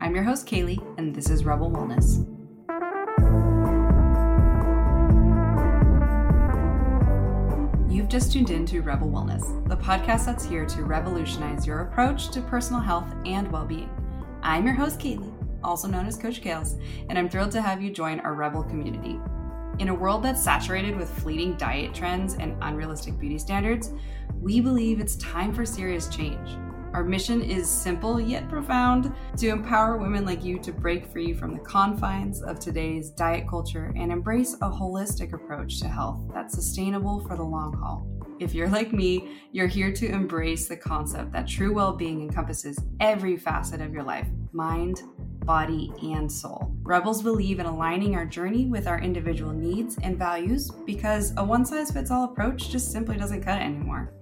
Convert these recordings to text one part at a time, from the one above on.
I'm your host, Kaylee, and this is Rebel Wellness. You've just tuned in to Rebel Wellness, the podcast that's here to revolutionize your approach to personal health and well being. I'm your host, Kaylee, also known as Coach Kales, and I'm thrilled to have you join our Rebel community. In a world that's saturated with fleeting diet trends and unrealistic beauty standards, we believe it's time for serious change. Our mission is simple yet profound to empower women like you to break free from the confines of today's diet culture and embrace a holistic approach to health that's sustainable for the long haul. If you're like me, you're here to embrace the concept that true well being encompasses every facet of your life mind, body, and soul. Rebels believe in aligning our journey with our individual needs and values because a one size fits all approach just simply doesn't cut it anymore.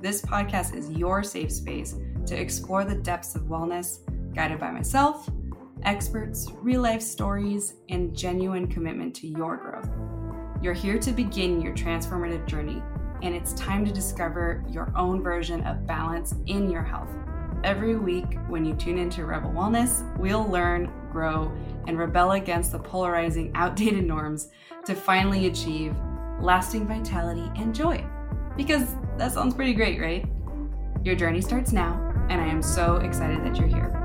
This podcast is your safe space to explore the depths of wellness, guided by myself, experts, real life stories, and genuine commitment to your growth. You're here to begin your transformative journey, and it's time to discover your own version of balance in your health. Every week, when you tune into Rebel Wellness, we'll learn, grow, and rebel against the polarizing, outdated norms to finally achieve lasting vitality and joy. Because that sounds pretty great, right? Your journey starts now, and I am so excited that you're here.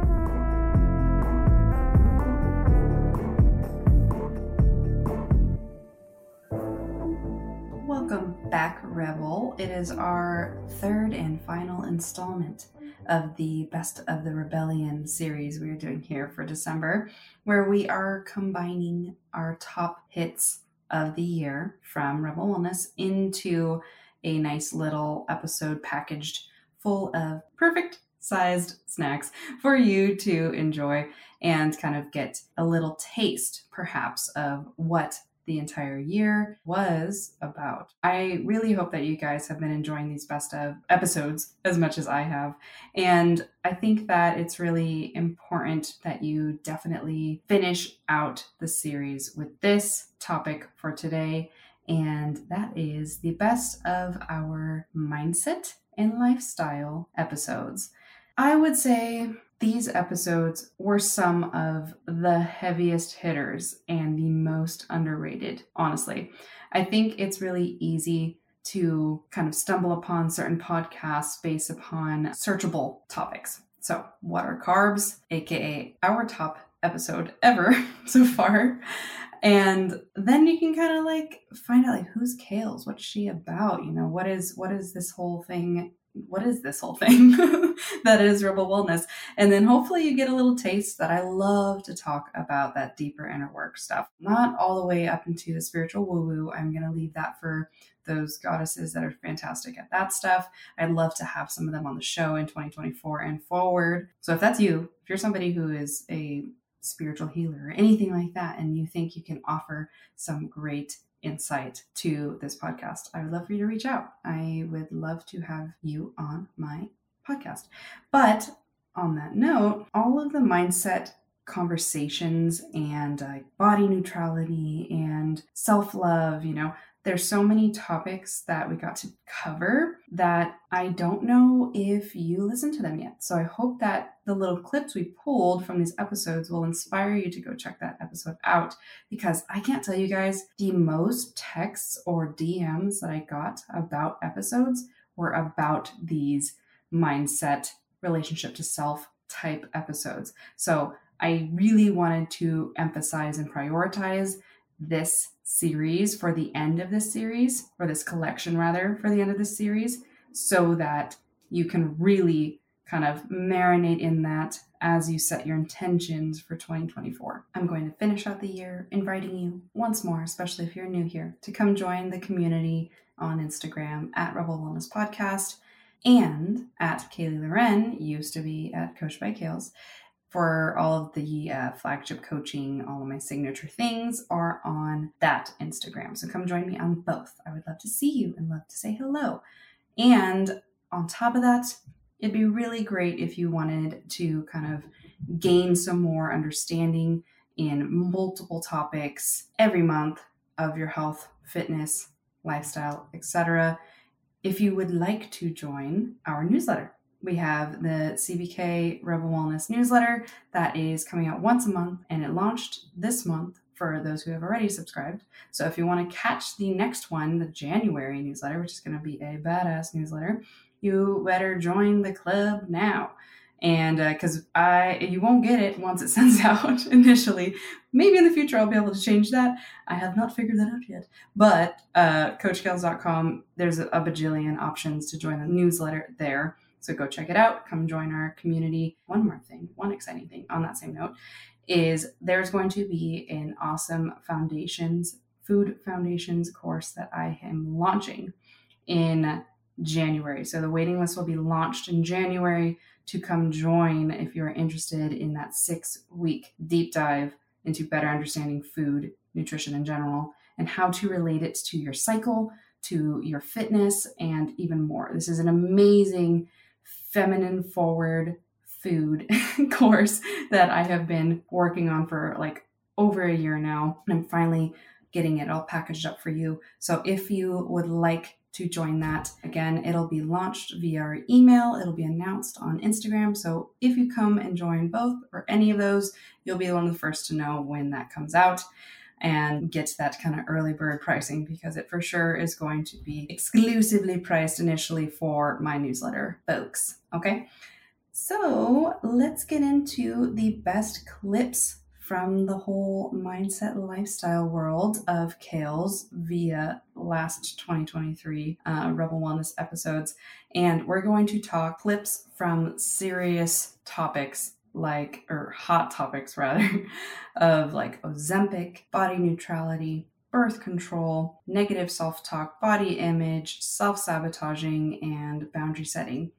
Welcome back, Rebel. It is our third and final installment of the Best of the Rebellion series we are doing here for December, where we are combining our top hits of the year from Rebel Wellness into a nice little episode packaged full of perfect sized snacks for you to enjoy and kind of get a little taste, perhaps, of what the entire year was about. I really hope that you guys have been enjoying these best of episodes as much as I have. And I think that it's really important that you definitely finish out the series with this topic for today and that is the best of our mindset and lifestyle episodes. I would say these episodes were some of the heaviest hitters and the most underrated, honestly. I think it's really easy to kind of stumble upon certain podcasts based upon searchable topics. So, what are carbs, aka our top episode ever so far? And then you can kind of like find out like who's Kales, what's she about? You know, what is what is this whole thing? What is this whole thing that is Rebel Wellness? And then hopefully you get a little taste that I love to talk about that deeper inner work stuff. Not all the way up into the spiritual woo woo. I'm going to leave that for those goddesses that are fantastic at that stuff. I'd love to have some of them on the show in 2024 and forward. So if that's you, if you're somebody who is a spiritual healer or anything like that, and you think you can offer some great insight to this podcast, I would love for you to reach out. I would love to have you on my podcast. But on that note, all of the mindset conversations and uh, body neutrality and self love, you know, there's so many topics that we got to cover that I don't know if you listened to them yet. So I hope that the little clips we pulled from these episodes will inspire you to go check that episode out because I can't tell you guys the most texts or DMs that I got about episodes were about these mindset relationship to self type episodes. So I really wanted to emphasize and prioritize this series for the end of this series, or this collection rather, for the end of this series, so that you can really kind of marinate in that as you set your intentions for 2024. I'm going to finish out the year inviting you once more, especially if you're new here, to come join the community on Instagram at Rebel Wellness Podcast and at Kaylee Loren, used to be at Coach by Kales, for all of the uh, flagship coaching, all of my signature things are on that Instagram. So come join me on both. I would love to see you and love to say hello. And on top of that, it'd be really great if you wanted to kind of gain some more understanding in multiple topics every month of your health, fitness, lifestyle, etc. If you would like to join our newsletter, We have the CBK Rebel Wellness newsletter that is coming out once a month, and it launched this month for those who have already subscribed. So if you want to catch the next one, the January newsletter, which is going to be a badass newsletter, you better join the club now. And because uh, I, you won't get it once it sends out initially. Maybe in the future I'll be able to change that. I have not figured that out yet. But uh, CoachKels.com, there's a bajillion options to join the newsletter there. So go check it out. Come join our community. One more thing, one exciting thing on that same note is there's going to be an awesome foundations, food foundations course that I am launching in January. So the waiting list will be launched in January to come join if you're interested in that six week deep dive into better understanding food, nutrition in general, and how to relate it to your cycle, to your fitness, and even more. This is an amazing feminine forward food course that I have been working on for like over a year now. And I'm finally getting it all packaged up for you. So if you would like to join that, again, it'll be launched via our email, it'll be announced on Instagram. So if you come and join both or any of those, you'll be one of the first to know when that comes out and get that kind of early bird pricing because it for sure is going to be exclusively priced initially for my newsletter folks. Okay. So let's get into the best clips from the whole mindset lifestyle world of Kales via last 2023 uh, Rebel Wellness episodes. And we're going to talk clips from serious topics like, or hot topics rather, of like Ozempic, body neutrality, birth control, negative self talk, body image, self sabotaging, and boundary setting.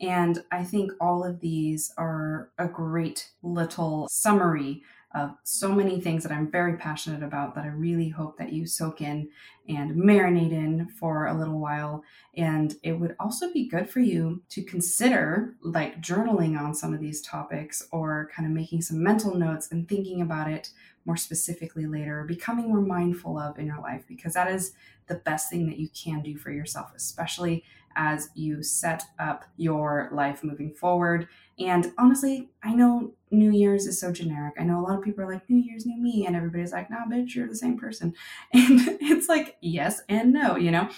And I think all of these are a great little summary of so many things that I'm very passionate about that I really hope that you soak in and marinate in for a little while. And it would also be good for you to consider like journaling on some of these topics or kind of making some mental notes and thinking about it more specifically later, becoming more mindful of in your life, because that is the best thing that you can do for yourself, especially as you set up your life moving forward. And honestly, I know New Year's is so generic. I know a lot of people are like, New Year's, new me. And everybody's like, nah, bitch, you're the same person. And it's like, yes and no, you know?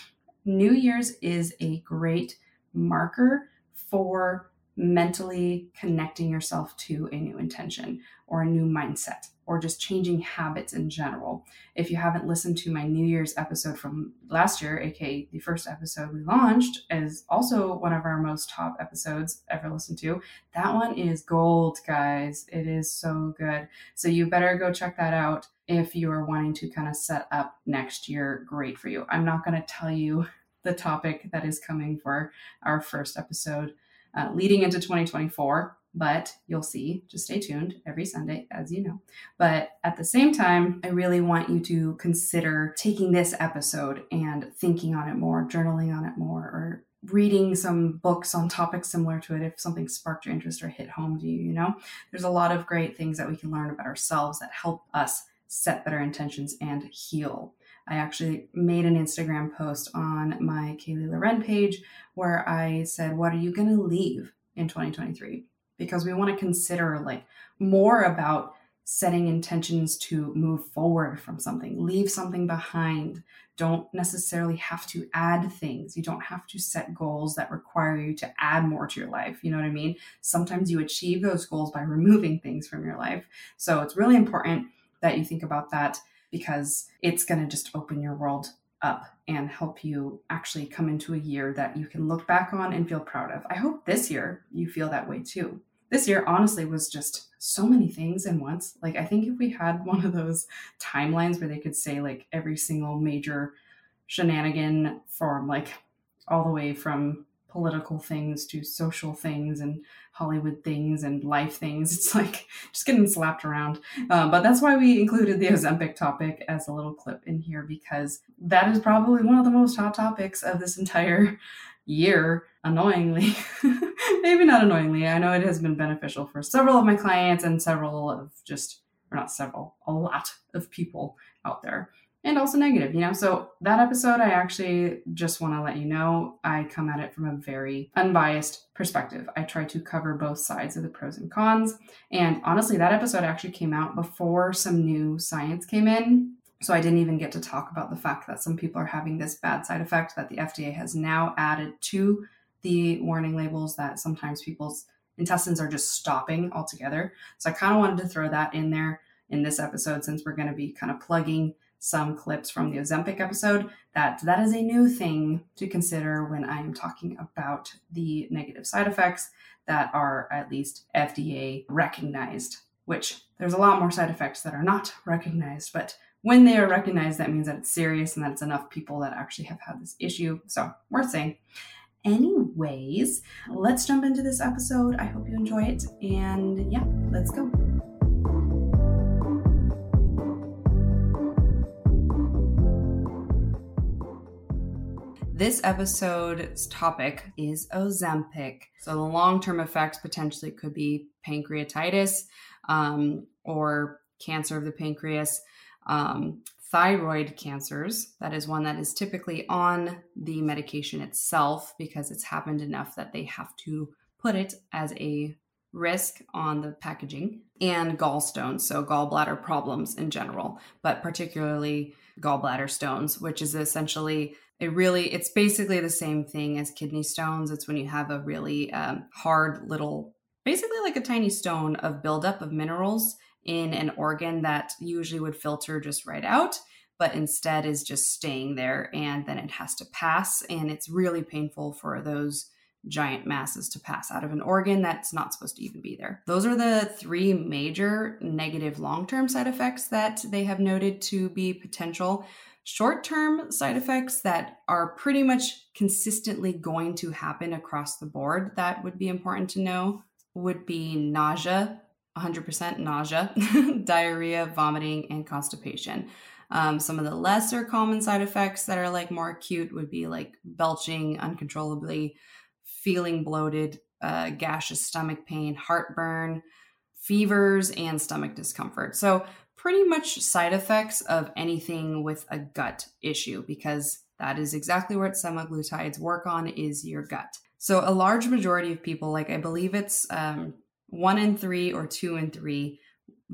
New Year's is a great marker for mentally connecting yourself to a new intention or a new mindset or just changing habits in general. If you haven't listened to my New Year's episode from last year, aka the first episode we launched, is also one of our most top episodes ever listened to. That one is gold, guys. It is so good. So you better go check that out if you are wanting to kind of set up next year great for you. I'm not going to tell you the topic that is coming for our first episode uh, leading into 2024 but you'll see, just stay tuned every Sunday, as you know. But at the same time, I really want you to consider taking this episode and thinking on it more, journaling on it more, or reading some books on topics similar to it if something sparked your interest or hit home to you. You know, there's a lot of great things that we can learn about ourselves that help us set better intentions and heal. I actually made an Instagram post on my Kaylee Loren page where I said, What are you going to leave in 2023? Because we want to consider like more about setting intentions to move forward from something, leave something behind. Don't necessarily have to add things. You don't have to set goals that require you to add more to your life. You know what I mean? Sometimes you achieve those goals by removing things from your life. So it's really important that you think about that because it's going to just open your world up and help you actually come into a year that you can look back on and feel proud of. I hope this year you feel that way too. This year, honestly, was just so many things in once. Like, I think if we had one of those timelines where they could say, like, every single major shenanigan from, like, all the way from political things to social things and Hollywood things and life things. It's like just getting slapped around. Uh, but that's why we included the Ozempic topic as a little clip in here because that is probably one of the most hot topics of this entire year. Annoyingly, maybe not annoyingly. I know it has been beneficial for several of my clients and several of just, or not several, a lot of people out there. And also negative, you know? So that episode, I actually just want to let you know I come at it from a very unbiased perspective. I try to cover both sides of the pros and cons. And honestly, that episode actually came out before some new science came in. So I didn't even get to talk about the fact that some people are having this bad side effect that the FDA has now added to the warning labels that sometimes people's intestines are just stopping altogether. So I kind of wanted to throw that in there in this episode since we're going to be kind of plugging some clips from the Ozempic episode that that is a new thing to consider when I am talking about the negative side effects that are at least FDA recognized, which there's a lot more side effects that are not recognized, but when they are recognized, that means that it's serious and that it's enough people that actually have had this issue. So, worth saying. Anyways, let's jump into this episode. I hope you enjoy it. And yeah, let's go. This episode's topic is Ozempic. So, the long term effects potentially could be pancreatitis um, or cancer of the pancreas, um, thyroid cancers. That is one that is typically on the medication itself because it's happened enough that they have to put it as a risk on the packaging, and gallstones, so gallbladder problems in general, but particularly gallbladder stones, which is essentially it really it's basically the same thing as kidney stones it's when you have a really um, hard little basically like a tiny stone of buildup of minerals in an organ that usually would filter just right out but instead is just staying there and then it has to pass and it's really painful for those giant masses to pass out of an organ that's not supposed to even be there. Those are the three major negative long term side effects that they have noted to be potential short term side effects that are pretty much consistently going to happen across the board that would be important to know would be nausea, 100% nausea, diarrhea, vomiting, and constipation. Um, some of the lesser common side effects that are like more acute would be like belching uncontrollably, feeling bloated, uh, gaseous stomach pain, heartburn, fevers, and stomach discomfort. So, pretty much side effects of anything with a gut issue because that is exactly what semaglutides work on is your gut. So a large majority of people, like I believe it's um, one in three or two in three,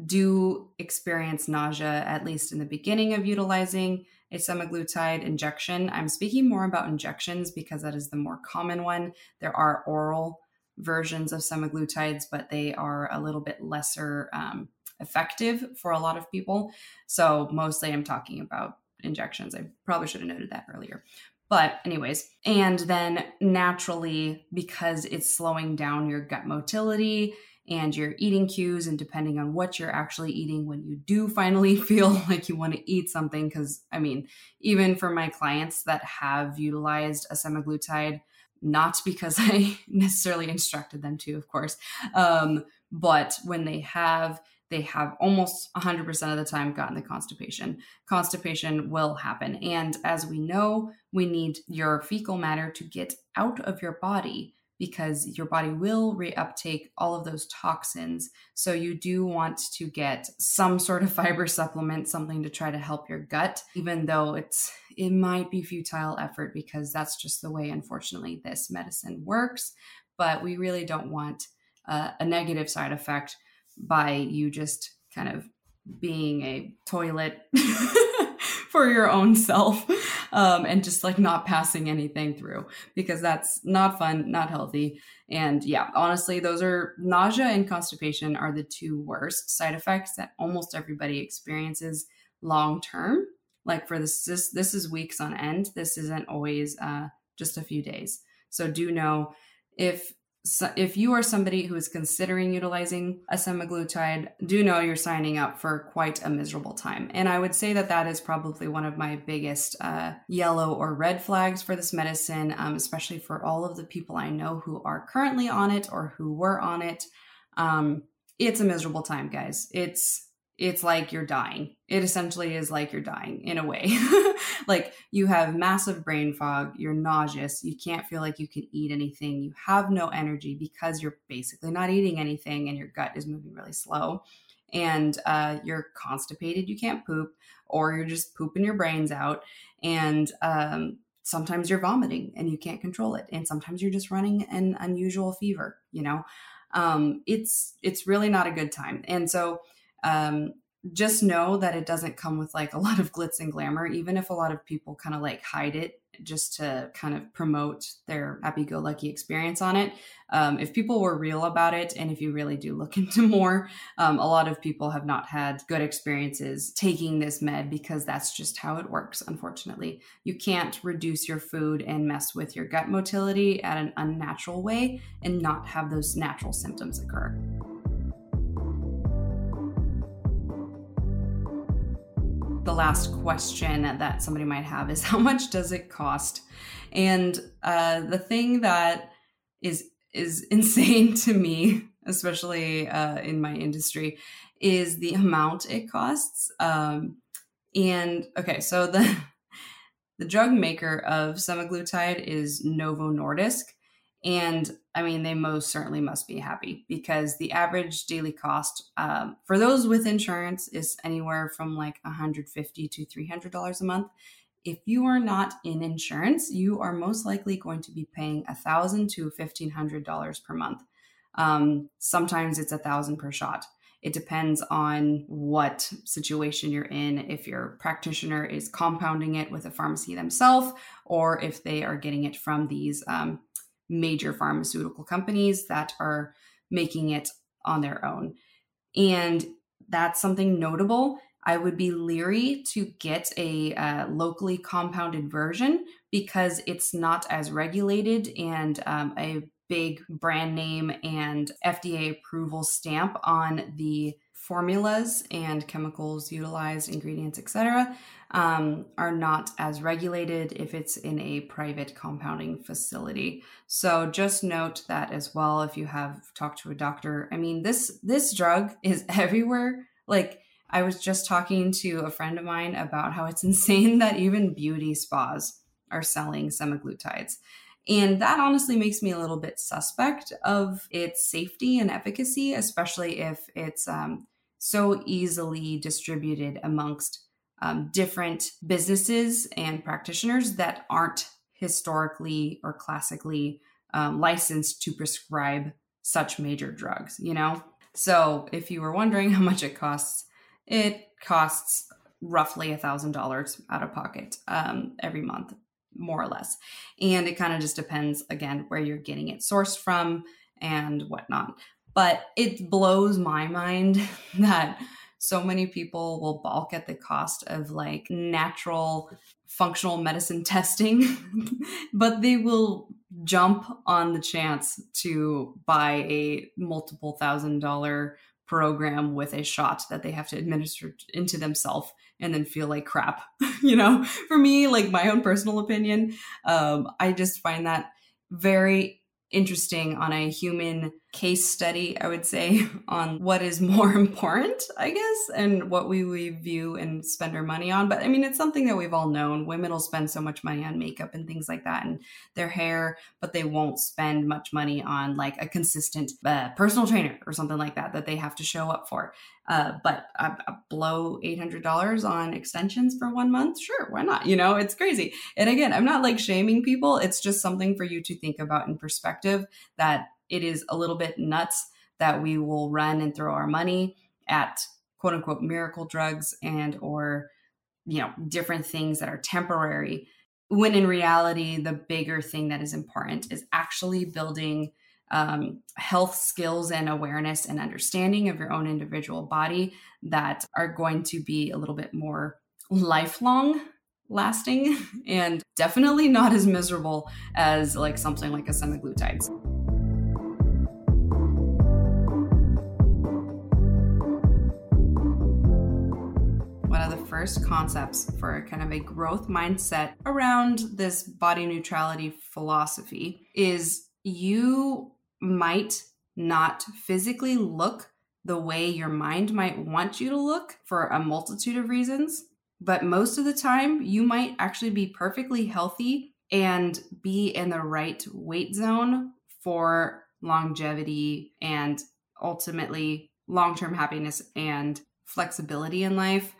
do experience nausea at least in the beginning of utilizing a semaglutide injection. I'm speaking more about injections because that is the more common one. There are oral versions of semaglutides, but they are a little bit lesser um, effective for a lot of people. So mostly I'm talking about injections. I probably should have noted that earlier. But, anyways, and then naturally, because it's slowing down your gut motility and your eating cues, and depending on what you're actually eating when you do finally feel like you want to eat something, because I mean, even for my clients that have utilized a semaglutide, not because I necessarily instructed them to, of course, um, but when they have they have almost 100% of the time gotten the constipation. Constipation will happen. And as we know, we need your fecal matter to get out of your body because your body will reuptake all of those toxins. So you do want to get some sort of fiber supplement, something to try to help your gut, even though it's it might be futile effort because that's just the way unfortunately this medicine works, but we really don't want uh, a negative side effect by you just kind of being a toilet for your own self um, and just like not passing anything through because that's not fun, not healthy. And yeah, honestly, those are nausea and constipation are the two worst side effects that almost everybody experiences long term. Like for this, this, this is weeks on end. This isn't always uh, just a few days. So do know if so if you are somebody who is considering utilizing a semaglutide, do know you're signing up for quite a miserable time. And I would say that that is probably one of my biggest uh, yellow or red flags for this medicine, um, especially for all of the people I know who are currently on it or who were on it. Um, it's a miserable time, guys. It's it's like you're dying. It essentially is like you're dying in a way. like you have massive brain fog, you're nauseous, you can't feel like you can eat anything, you have no energy because you're basically not eating anything and your gut is moving really slow. and uh, you're constipated, you can't poop, or you're just pooping your brains out. And um, sometimes you're vomiting and you can't control it. And sometimes you're just running an unusual fever, you know? Um, it's it's really not a good time. And so um, just know that it doesn't come with like a lot of glitz and glamour, even if a lot of people kind of like hide it just to kind of promote their happy go lucky experience on it. Um, if people were real about it, and if you really do look into more, um, a lot of people have not had good experiences taking this med because that's just how it works, unfortunately. You can't reduce your food and mess with your gut motility at an unnatural way and not have those natural symptoms occur. The last question that somebody might have is how much does it cost? And uh, the thing that is is insane to me, especially uh, in my industry, is the amount it costs. Um, and okay, so the the drug maker of semaglutide is Novo Nordisk, and I mean, they most certainly must be happy because the average daily cost um, for those with insurance is anywhere from like 150 to $300 a month. If you are not in insurance, you are most likely going to be paying 1,000 to $1,500 per month. Um, sometimes it's a thousand per shot. It depends on what situation you're in, if your practitioner is compounding it with a pharmacy themselves, or if they are getting it from these um, major pharmaceutical companies that are making it on their own. And that's something notable. I would be leery to get a uh, locally compounded version because it's not as regulated and um, a big brand name and FDA approval stamp on the formulas and chemicals utilized, ingredients, etc., um, are not as regulated if it's in a private compounding facility. So just note that as well if you have talked to a doctor. I mean, this this drug is everywhere. Like I was just talking to a friend of mine about how it's insane that even beauty spas are selling semaglutides. And that honestly makes me a little bit suspect of its safety and efficacy, especially if it's um, so easily distributed amongst um, different businesses and practitioners that aren't historically or classically um, licensed to prescribe such major drugs, you know? So if you were wondering how much it costs, it costs roughly a thousand dollars out of pocket um, every month, more or less. And it kind of just depends again where you're getting it sourced from and whatnot. But it blows my mind that so many people will balk at the cost of like natural functional medicine testing, but they will jump on the chance to buy a multiple thousand dollar program with a shot that they have to administer into themselves and then feel like crap. you know, for me, like my own personal opinion, um, I just find that very interesting on a human case study, I would say, on what is more important, I guess, and what we, we view and spend our money on. But I mean, it's something that we've all known. Women will spend so much money on makeup and things like that and their hair, but they won't spend much money on like a consistent uh, personal trainer or something like that that they have to show up for. Uh, but I blow $800 on extensions for one month. Sure, why not? You know, it's crazy. And again, I'm not like shaming people. It's just something for you to think about in perspective that it is a little bit nuts that we will run and throw our money at quote unquote miracle drugs and or you know different things that are temporary when in reality the bigger thing that is important is actually building um, health skills and awareness and understanding of your own individual body that are going to be a little bit more lifelong lasting and definitely not as miserable as like something like a semaglutides. First concepts for kind of a growth mindset around this body neutrality philosophy is you might not physically look the way your mind might want you to look for a multitude of reasons. But most of the time, you might actually be perfectly healthy and be in the right weight zone for longevity and ultimately long term happiness and flexibility in life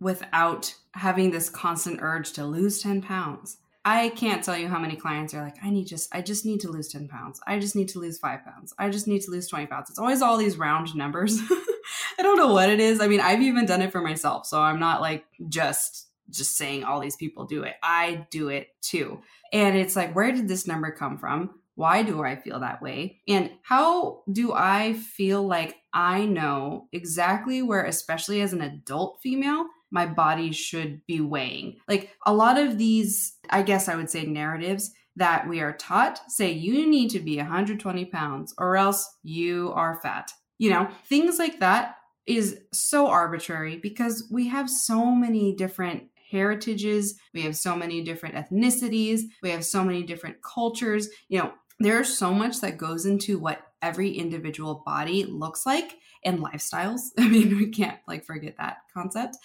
without having this constant urge to lose 10 pounds. I can't tell you how many clients are like, I need just, I just need to lose 10 pounds. I just need to lose five pounds. I just need to lose 20 pounds. It's always all these round numbers. I don't know what it is. I mean, I've even done it for myself. So I'm not like just, just saying all these people do it. I do it too. And it's like, where did this number come from? Why do I feel that way? And how do I feel like I know exactly where, especially as an adult female, my body should be weighing? Like a lot of these, I guess I would say narratives that we are taught say you need to be 120 pounds or else you are fat. You know, things like that is so arbitrary because we have so many different heritages, we have so many different ethnicities, we have so many different cultures. You know, there's so much that goes into what every individual body looks like and lifestyles. I mean, we can't like forget that concept.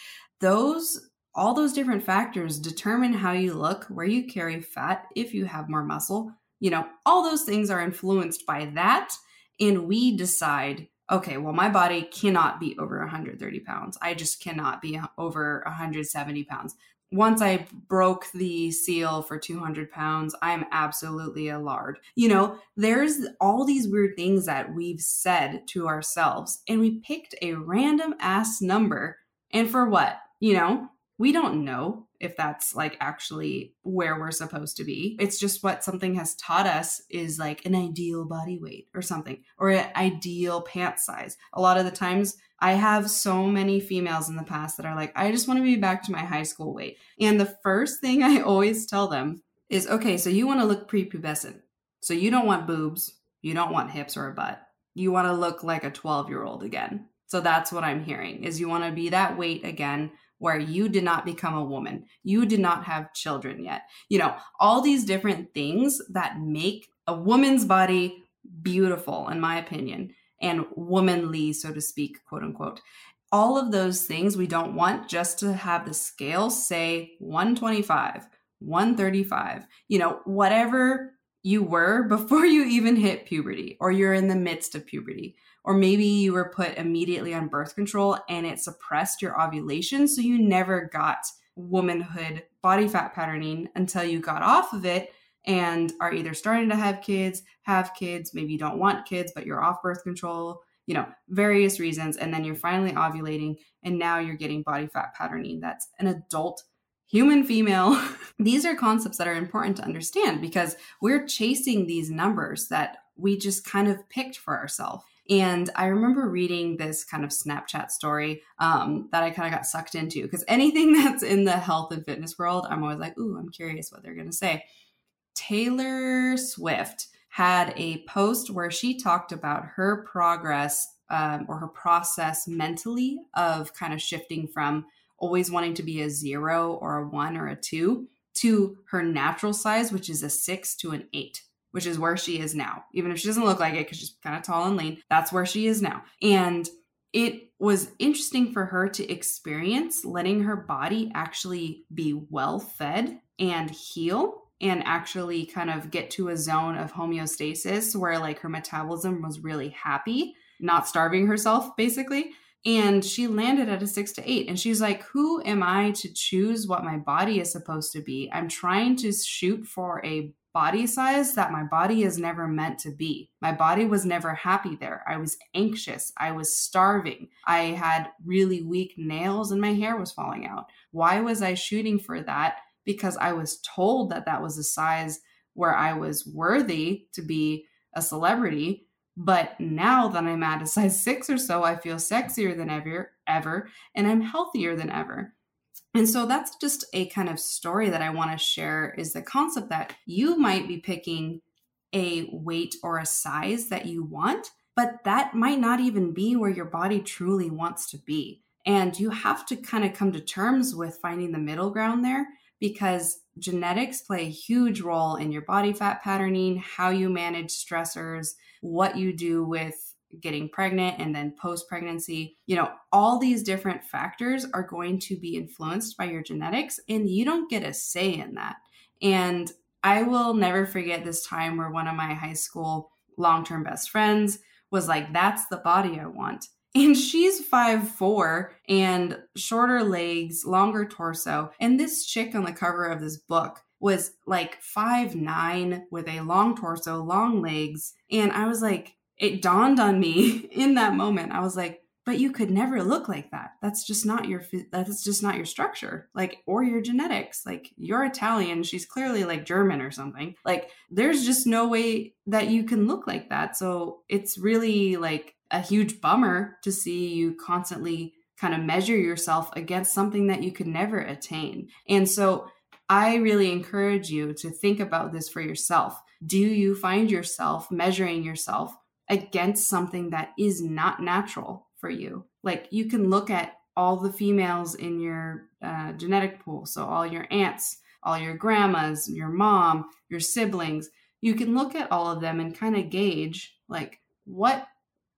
Those all those different factors determine how you look, where you carry fat, if you have more muscle. You know, all those things are influenced by that. And we decide, okay, well, my body cannot be over 130 pounds. I just cannot be over 170 pounds once I broke the seal for 200 pounds, I'm absolutely a lard. You know, there's all these weird things that we've said to ourselves, and we picked a random ass number. And for what? You know, we don't know if that's like actually where we're supposed to be. It's just what something has taught us is like an ideal body weight or something, or an ideal pant size. A lot of the times, I have so many females in the past that are like, I just want to be back to my high school weight. And the first thing I always tell them is, okay, so you want to look prepubescent. So you don't want boobs, you don't want hips or a butt. You want to look like a 12 year old again. So that's what I'm hearing is you want to be that weight again where you did not become a woman. You did not have children yet. You know, all these different things that make a woman's body beautiful, in my opinion and womanly, so to speak, quote unquote. All of those things we don't want just to have the scale say 125, 135, you know, whatever you were before you even hit puberty, or you're in the midst of puberty, or maybe you were put immediately on birth control and it suppressed your ovulation. So you never got womanhood body fat patterning until you got off of it and are either starting to have kids, have kids, maybe you don't want kids, but you're off birth control, you know, various reasons. And then you're finally ovulating, and now you're getting body fat patterning. That's an adult human female. these are concepts that are important to understand because we're chasing these numbers that we just kind of picked for ourselves. And I remember reading this kind of Snapchat story um, that I kind of got sucked into because anything that's in the health and fitness world, I'm always like, ooh, I'm curious what they're going to say. Taylor Swift had a post where she talked about her progress um, or her process mentally of kind of shifting from always wanting to be a zero or a one or a two to her natural size, which is a six to an eight, which is where she is now. Even if she doesn't look like it because she's kind of tall and lean, that's where she is now. And it was interesting for her to experience letting her body actually be well fed and heal and actually kind of get to a zone of homeostasis where like her metabolism was really happy, not starving herself basically. And she landed at a six to eight. And she's like, Who am I to choose what my body is supposed to be? I'm trying to shoot for a body size that my body is never meant to be. My body was never happy there. I was anxious. I was starving. I had really weak nails and my hair was falling out. Why was I shooting for that? because I was told that that was a size where I was worthy to be a celebrity. But now that I'm at a size six or so, I feel sexier than ever, ever, and I'm healthier than ever. And so that's just a kind of story that I want to share is the concept that you might be picking a weight or a size that you want, but that might not even be where your body truly wants to be. And you have to kind of come to terms with finding the middle ground there because genetics play a huge role in your body fat patterning, how you manage stressors, what you do with getting pregnant and then post pregnancy. You know, all these different factors are going to be influenced by your genetics, and you don't get a say in that. And I will never forget this time where one of my high school long term best friends was like, That's the body I want. And she's five four and shorter legs, longer torso. And this chick on the cover of this book was like five nine with a long torso, long legs. And I was like, it dawned on me in that moment. I was like, but you could never look like that. That's just not your that's just not your structure like or your genetics. Like you're italian. She's clearly like german or something. Like there's just no way that you can look like that. So it's really like a huge bummer to see you constantly kind of measure yourself against something that you could never attain. And so i really encourage you to think about this for yourself. Do you find yourself measuring yourself against something that is not natural for you. Like you can look at all the females in your uh, genetic pool. So all your aunts, all your grandmas, your mom, your siblings. You can look at all of them and kind of gauge like what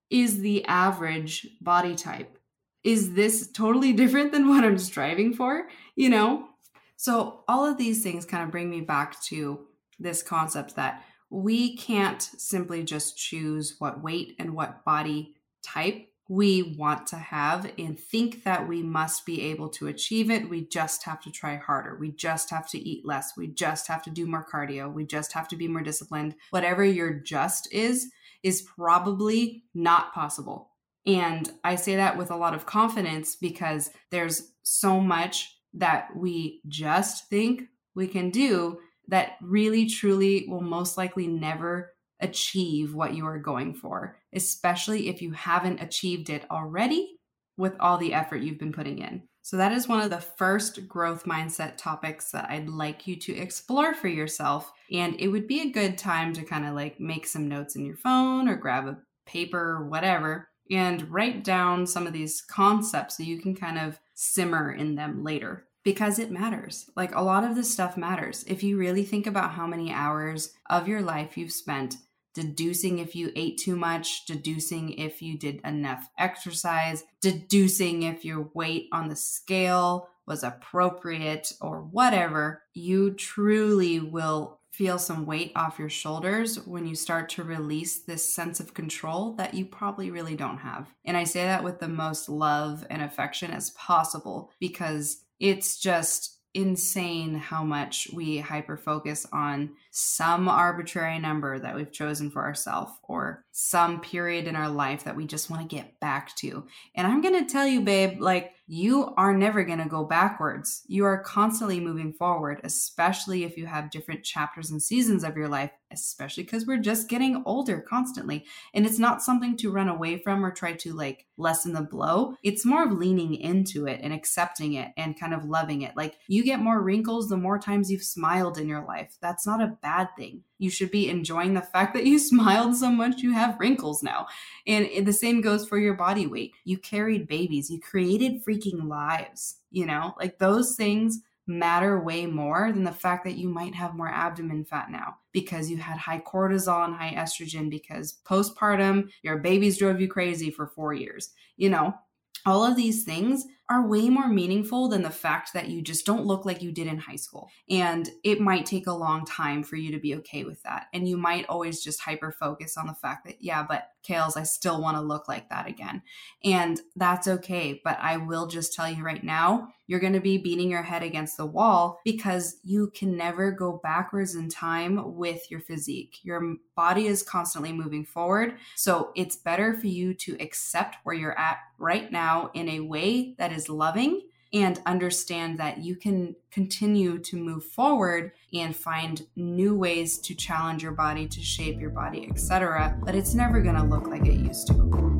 is the average body type? Is this totally different than what I'm striving for? You know? So all of these things kind of bring me back to this concept that we can't simply just choose what weight and what body type we want to have and think that we must be able to achieve it. We just have to try harder. We just have to eat less. We just have to do more cardio. We just have to be more disciplined. Whatever your just is, is probably not possible. And I say that with a lot of confidence because there's so much that we just think we can do that really truly will most likely never achieve what you are going for, especially if you haven't achieved it already with all the effort you've been putting in. So, that is one of the first growth mindset topics that I'd like you to explore for yourself. And it would be a good time to kind of like make some notes in your phone or grab a paper or whatever and write down some of these concepts so you can kind of simmer in them later because it matters. Like a lot of this stuff matters. If you really think about how many hours of your life you've spent deducing if you ate too much, deducing if you did enough exercise, deducing if your weight on the scale was appropriate or whatever, you truly will feel some weight off your shoulders when you start to release this sense of control that you probably really don't have. And I say that with the most love and affection as possible because it's just insane how much we hyper focus on some arbitrary number that we've chosen for ourselves or some period in our life that we just want to get back to. And I'm going to tell you, babe, like you are never going to go backwards. You are constantly moving forward, especially if you have different chapters and seasons of your life, especially because we're just getting older constantly. And it's not something to run away from or try to like lessen the blow. It's more of leaning into it and accepting it and kind of loving it. Like you get more wrinkles the more times you've smiled in your life. That's not a bad thing. You should be enjoying the fact that you smiled so much you have wrinkles now. And the same goes for your body weight. You carried babies, you created freaking lives, you know? Like those things matter way more than the fact that you might have more abdomen fat now because you had high cortisol and high estrogen because postpartum your babies drove you crazy for 4 years. You know, all of these things are way more meaningful than the fact that you just don't look like you did in high school. And it might take a long time for you to be okay with that. And you might always just hyper focus on the fact that, yeah, but Kales, I still want to look like that again. And that's okay. But I will just tell you right now, you're going to be beating your head against the wall because you can never go backwards in time with your physique. Your body is constantly moving forward. So it's better for you to accept where you're at right now in a way that is loving and understand that you can continue to move forward and find new ways to challenge your body to shape your body etc but it's never going to look like it used to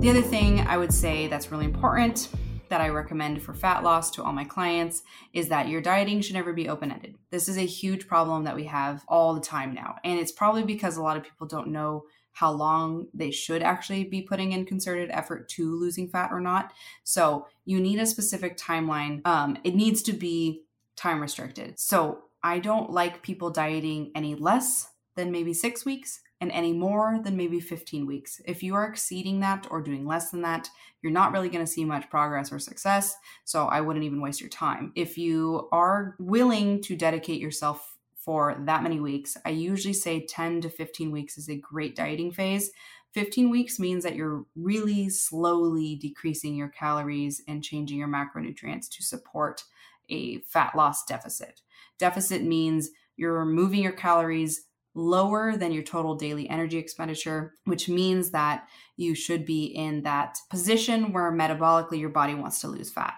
the other thing i would say that's really important that I recommend for fat loss to all my clients is that your dieting should never be open ended. This is a huge problem that we have all the time now. And it's probably because a lot of people don't know how long they should actually be putting in concerted effort to losing fat or not. So you need a specific timeline. Um, it needs to be time restricted. So I don't like people dieting any less than maybe six weeks and any more than maybe 15 weeks. If you are exceeding that or doing less than that, you're not really going to see much progress or success. So I wouldn't even waste your time. If you are willing to dedicate yourself for that many weeks. I usually say 10 to 15 weeks is a great dieting phase. 15 weeks means that you're really slowly decreasing your calories and changing your macronutrients to support a fat loss deficit. Deficit means you're moving your calories lower than your total daily energy expenditure, which means that you should be in that position where metabolically your body wants to lose fat.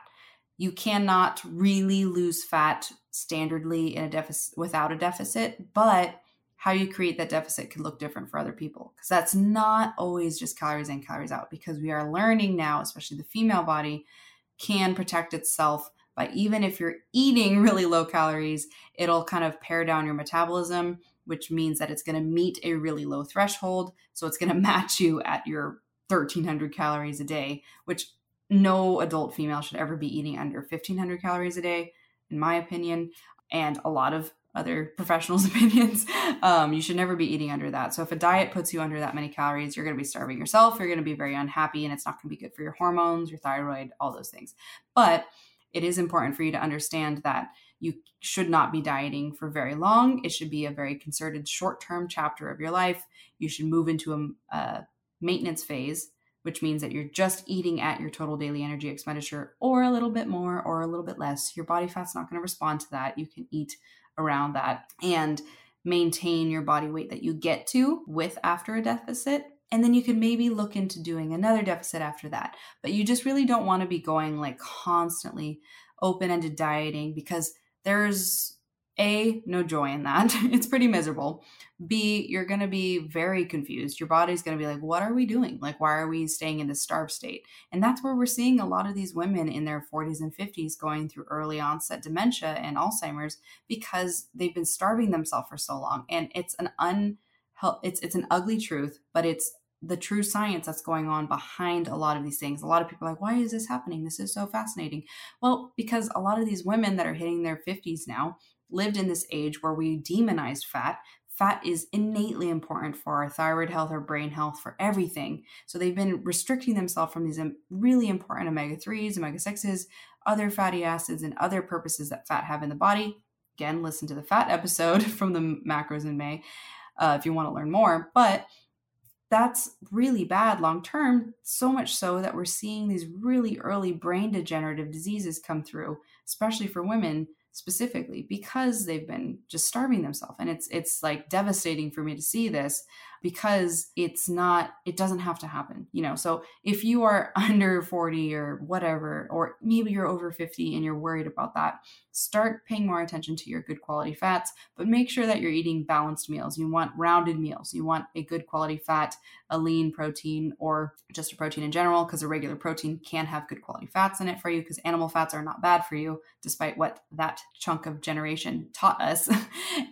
You cannot really lose fat standardly in a deficit without a deficit, but how you create that deficit can look different for other people because that's not always just calories in, calories out. Because we are learning now, especially the female body can protect itself by even if you're eating really low calories, it'll kind of pare down your metabolism, which means that it's going to meet a really low threshold. So it's going to match you at your 1300 calories a day, which no adult female should ever be eating under 1500 calories a day, in my opinion. And a lot of other professionals' opinions. Um, you should never be eating under that. So if a diet puts you under that many calories, you're going to be starving yourself. You're going to be very unhappy, and it's not going to be good for your hormones, your thyroid, all those things. But it is important for you to understand that you should not be dieting for very long. It should be a very concerted short term chapter of your life. You should move into a, a maintenance phase which means that you're just eating at your total daily energy expenditure or a little bit more or a little bit less. Your body fat's not going to respond to that. You can eat around that and maintain your body weight that you get to with after a deficit. And then you can maybe look into doing another deficit after that. But you just really don't want to be going like constantly open ended dieting because there's a, no joy in that. it's pretty miserable. B, you're going to be very confused. Your body's going to be like, what are we doing? Like, why are we staying in this starved state? And that's where we're seeing a lot of these women in their 40s and 50s going through early onset dementia and Alzheimer's because they've been starving themselves for so long. And it's an un it's it's an ugly truth, but it's the true science that's going on behind a lot of these things. A lot of people are like, why is this happening? This is so fascinating. Well, because a lot of these women that are hitting their 50s now lived in this age where we demonized fat. Fat is innately important for our thyroid health, our brain health, for everything. So they've been restricting themselves from these really important omega 3s, omega 6s, other fatty acids, and other purposes that fat have in the body. Again, listen to the fat episode from the macros in May uh, if you want to learn more. But that's really bad long term, so much so that we're seeing these really early brain degenerative diseases come through, especially for women specifically because they've been just starving themselves. And it's it's like devastating for me to see this because it's not it doesn't have to happen you know? So if you are under 40 or whatever or maybe you're over 50 and you're worried about that start paying more attention to your good quality fats but make sure that you're eating balanced meals. You want rounded meals. You want a good quality fat a lean protein or just a protein in general because a regular protein can have good quality fats in it for you because animal fats are not bad for you despite what that chunk of generation taught us.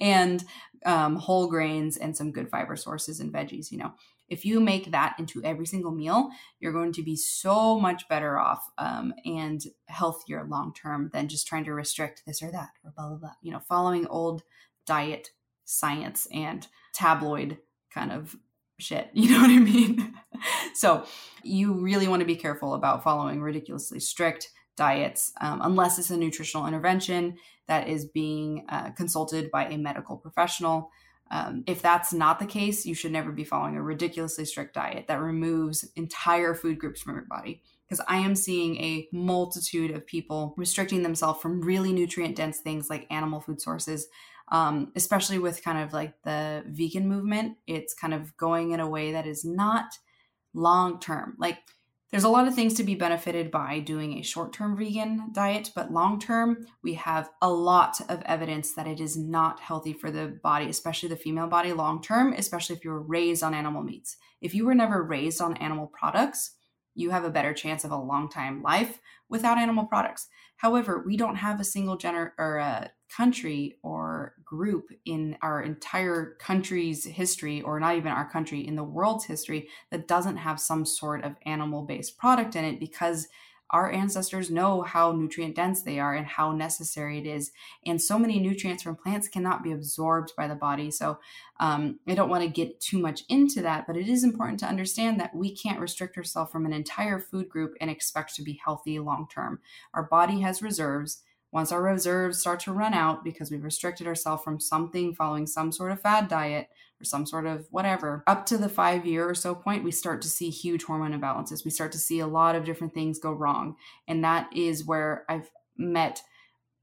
And um, whole grains and some good fiber sources and veggies you know. If you make that into every single meal you're going to be so much better off um, and healthier long term than just trying to restrict this or that or blah blah blah you know following old diet science and tabloid kind of shit you know what i mean? So you really want to be careful about following ridiculously strict diets um, unless it's a nutritional intervention that is being uh, consulted by a medical professional. Um, if that's not the case, you should never be following a ridiculously strict diet that removes entire food groups from your body. Because I am seeing a multitude of people restricting themselves from really nutrient dense things like animal food sources, um, especially with kind of like the vegan movement. It's kind of going in a way that is not long term. Like, there's a lot of things to be benefited by doing a short term vegan diet, but long term, we have a lot of evidence that it is not healthy for the body, especially the female body long term, especially if you were raised on animal meats. If you were never raised on animal products, you have a better chance of a long time life without animal products. However, we don't have a single gener or a country or group in our entire country's history, or not even our country, in the world's history, that doesn't have some sort of animal based product in it because our ancestors know how nutrient dense they are and how necessary it is. And so many nutrients from plants cannot be absorbed by the body. So um, I don't want to get too much into that, but it is important to understand that we can't restrict ourselves from an entire food group and expect to be healthy long term. Our body has reserves once our reserves start to run out because we've restricted ourselves from something following some sort of fad diet or some sort of whatever, up to the five year or so point, we start to see huge hormone imbalances. We start to see a lot of different things go wrong. And that is where I've met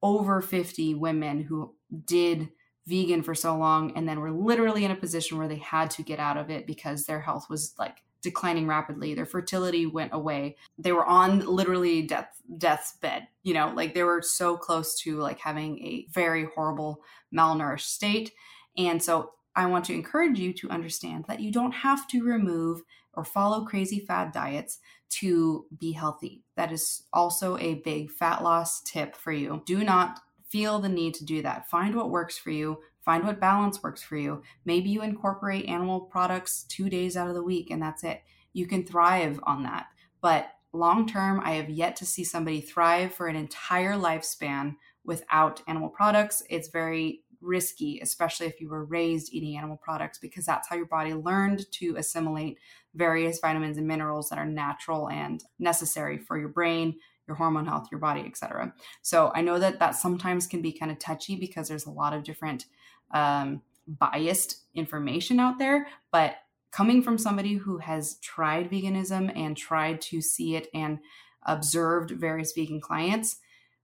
over 50 women who did vegan for so long and then were literally in a position where they had to get out of it because their health was like declining rapidly. Their fertility went away. They were on literally death death's bed you know like they were so close to like having a very horrible malnourished state. And so i want to encourage you to understand that you don't have to remove or follow crazy fad diets to be healthy. That is also a big fat loss tip for you. Do not feel the need to do that. Find what works for you. Find what balance works for you. Maybe you incorporate animal products two days out of the week and that's it. You can thrive on that. But long term, I have yet to see somebody thrive for an entire lifespan without animal products. It's very risky, especially if you were raised eating animal products, because that's how your body learned to assimilate various vitamins and minerals that are natural and necessary for your brain, your hormone health, your body, etc. So I know that that sometimes can be kind of touchy because there's a lot of different um, biased information out there, but coming from somebody who has tried veganism and tried to see it and observed various vegan clients,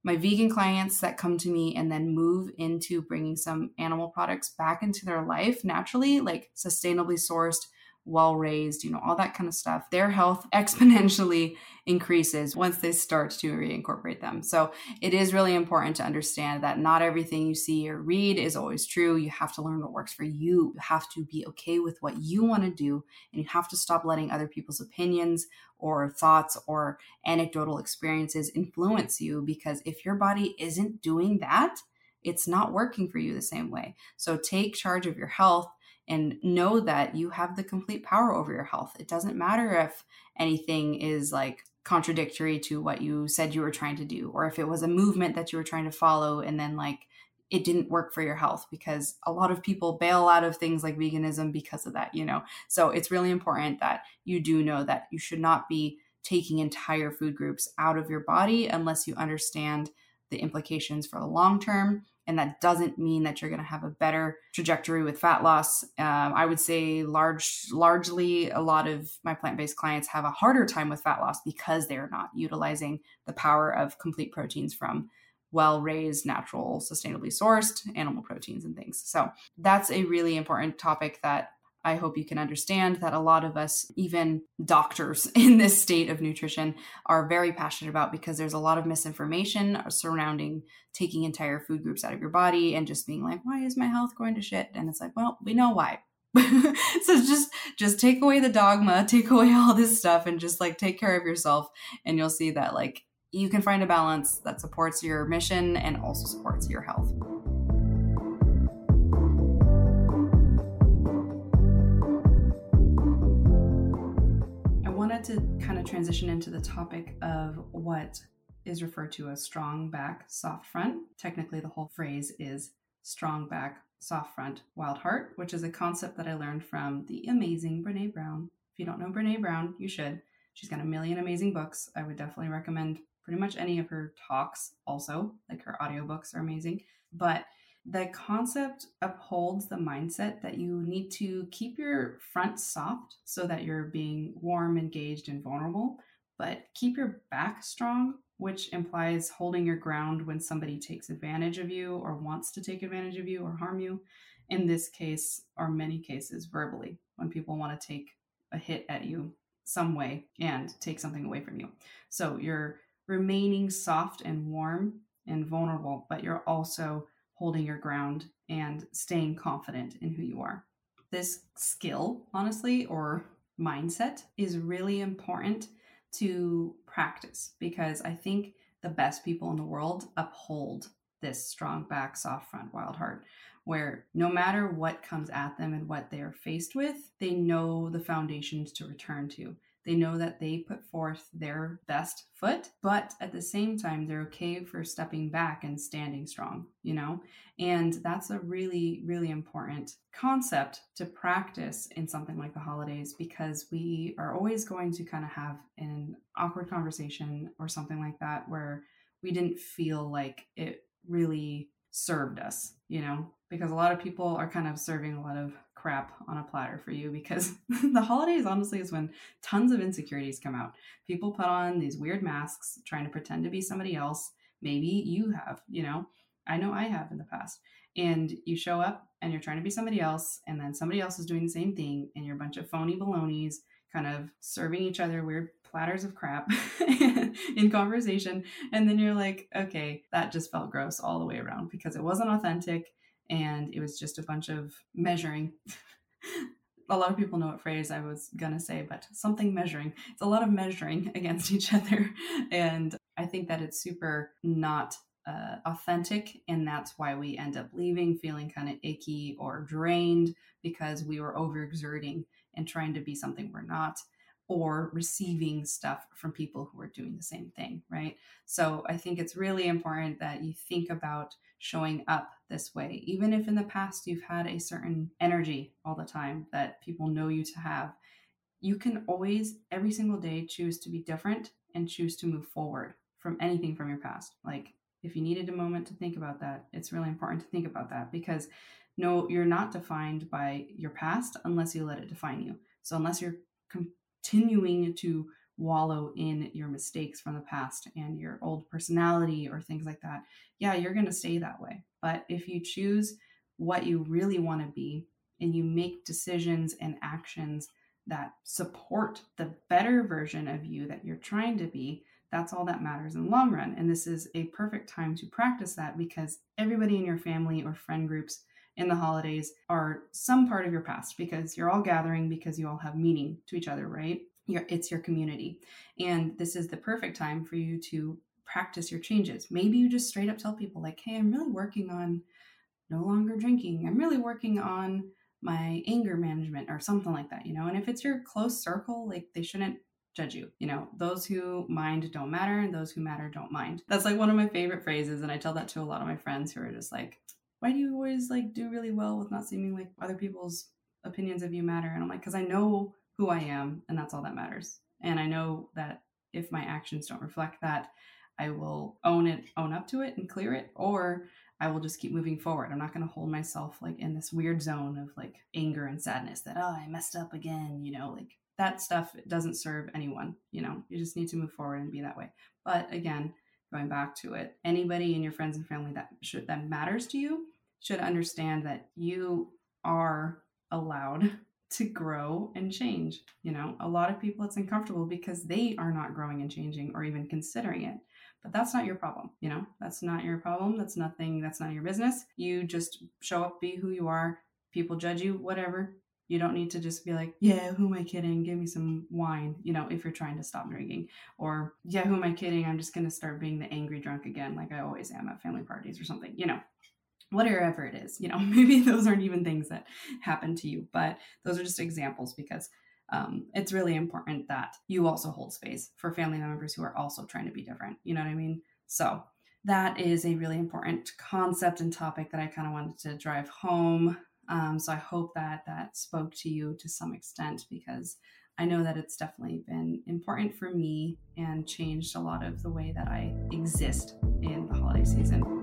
my vegan clients that come to me and then move into bringing some animal products back into their life naturally, like sustainably sourced, well raised, you know, all that kind of stuff, their health exponentially increases once they start to reincorporate them. So it is really important to understand that not everything you see or read is always true. You have to learn what works for you. You have to be okay with what you want to do, and you have to stop letting other people's opinions or thoughts or anecdotal experiences influence you because if your body isn't doing that, it's not working for you the same way. So take charge of your health and know that you have the complete power over your health. It doesn't matter if anything is like contradictory to what you said you were trying to do, or if it was a movement that you were trying to follow and then like it didn't work for your health because a lot of people bail out of things like veganism because of that, you know. So it's really important that you do know that you should not be taking entire food groups out of your body unless you understand the implications for the long term and that doesn't mean that you're going to have a better trajectory with fat loss. Um, I would say large, largely, a lot of my plant-based clients have a harder time with fat loss because they're not utilizing the power of complete proteins from well-raised, natural, sustainably sourced animal proteins and things. So that's a really important topic that I hope you can understand that a lot of us, even doctors in this state of nutrition, are very passionate about because there's a lot of misinformation surrounding taking entire food groups out of your body and just being like, why is my health going to shit? And it's like, well, we know why. so just just take away the dogma, take away all this stuff and just like take care of yourself and you'll see that like you can find a balance that supports your mission and also supports your health. To kind of transition into the topic of what is referred to as strong back, soft front. Technically, the whole phrase is strong back, soft front, wild heart, which is a concept that I learned from the amazing Brene Brown. If you don't know Brene Brown, you should. She's got a million amazing books. I would definitely recommend pretty much any of her talks also. Like her audiobooks are amazing. But the concept upholds the mindset that you need to keep your front soft so that you're being warm, engaged, and vulnerable, but keep your back strong, which implies holding your ground when somebody takes advantage of you or wants to take advantage of you or harm you. In this case, or many cases, verbally, when people want to take a hit at you some way and take something away from you. So you're remaining soft and warm and vulnerable, but you're also holding your ground and staying confident in who you are. This skill, honestly, or mindset is really important to practice because I think the best people in the world uphold this strong back, soft front, wild heart, where no matter what comes at them and what they are faced with, they know the foundations to return to. They know that they put forth their best foot, but at the same time, they're okay for stepping back and standing strong, you know? And that's a really, really important concept to practice in something like the holidays because we are always going to kind of have an awkward conversation or something like that where we didn't feel like it really served us, you know, because a lot of people are kind of serving a lot of crap on a platter for you because the holidays honestly is when tons of insecurities come out. People put on these weird masks trying to pretend to be somebody else. Maybe you have, you know. I know I have in the past. And you show up and you're trying to be somebody else, and then somebody else is doing the same thing, and you're a bunch of phony balonies kind of serving each other weird platters of crap in conversation. And then you're like, okay, that just felt gross all the way around because it wasn't authentic and it was just a bunch of measuring. a lot of people know what phrase I was gonna say, but something measuring. It's a lot of measuring against each other. And I think that it's super not uh, authentic. And that's why we end up leaving feeling kind of icky or drained because we were overexerting and trying to be something we're not or receiving stuff from people who are doing the same thing, right? So I think it's really important that you think about showing up this way, even if in the past you've had a certain energy all the time that people know you to have. You can always, every single day, choose to be different and choose to move forward from anything from your past. Like, if you needed a moment to think about that, it's really important to think about that because no, you're not defined by your past unless you let it define you. So, unless you're continuing to wallow in your mistakes from the past and your old personality or things like that, yeah, you're going to stay that way. But if you choose what you really want to be and you make decisions and actions that support the better version of you that you're trying to be, that's all that matters in the long run. And this is a perfect time to practice that because everybody in your family or friend groups in the holidays are some part of your past because you're all gathering because you all have meaning to each other, right? Your, it's your community. And this is the perfect time for you to practice your changes. Maybe you just straight up tell people, like, hey, I'm really working on no longer drinking. I'm really working on my anger management or something like that, you know? And if it's your close circle, like, they shouldn't judge you. You know, those who mind don't matter and those who matter don't mind. That's like one of my favorite phrases. And I tell that to a lot of my friends who are just like, why do you always like do really well with not seeming like other people's opinions of you matter? And I'm like, because I know who I am and that's all that matters. And I know that if my actions don't reflect that, I will own it, own up to it and clear it, or I will just keep moving forward. I'm not going to hold myself like in this weird zone of like anger and sadness that, oh, I messed up again, you know, like that stuff doesn't serve anyone, you know. You just need to move forward and be that way. But again, going back to it, anybody in your friends and family that should that matters to you should understand that you are allowed to grow and change. You know, a lot of people it's uncomfortable because they are not growing and changing or even considering it. But that's not your problem, you know? That's not your problem. That's nothing, that's not your business. You just show up, be who you are. People judge you, whatever. You don't need to just be like, yeah, who am I kidding? Give me some wine, you know, if you're trying to stop drinking. Or, yeah, who am I kidding? I'm just going to start being the angry drunk again, like I always am at family parties or something, you know, whatever it is. You know, maybe those aren't even things that happen to you, but those are just examples because um, it's really important that you also hold space for family members who are also trying to be different. You know what I mean? So, that is a really important concept and topic that I kind of wanted to drive home um, so I hope that that spoke to you to some extent because I know that it's definitely been important for me and changed a lot of the way that I exist in the holiday season.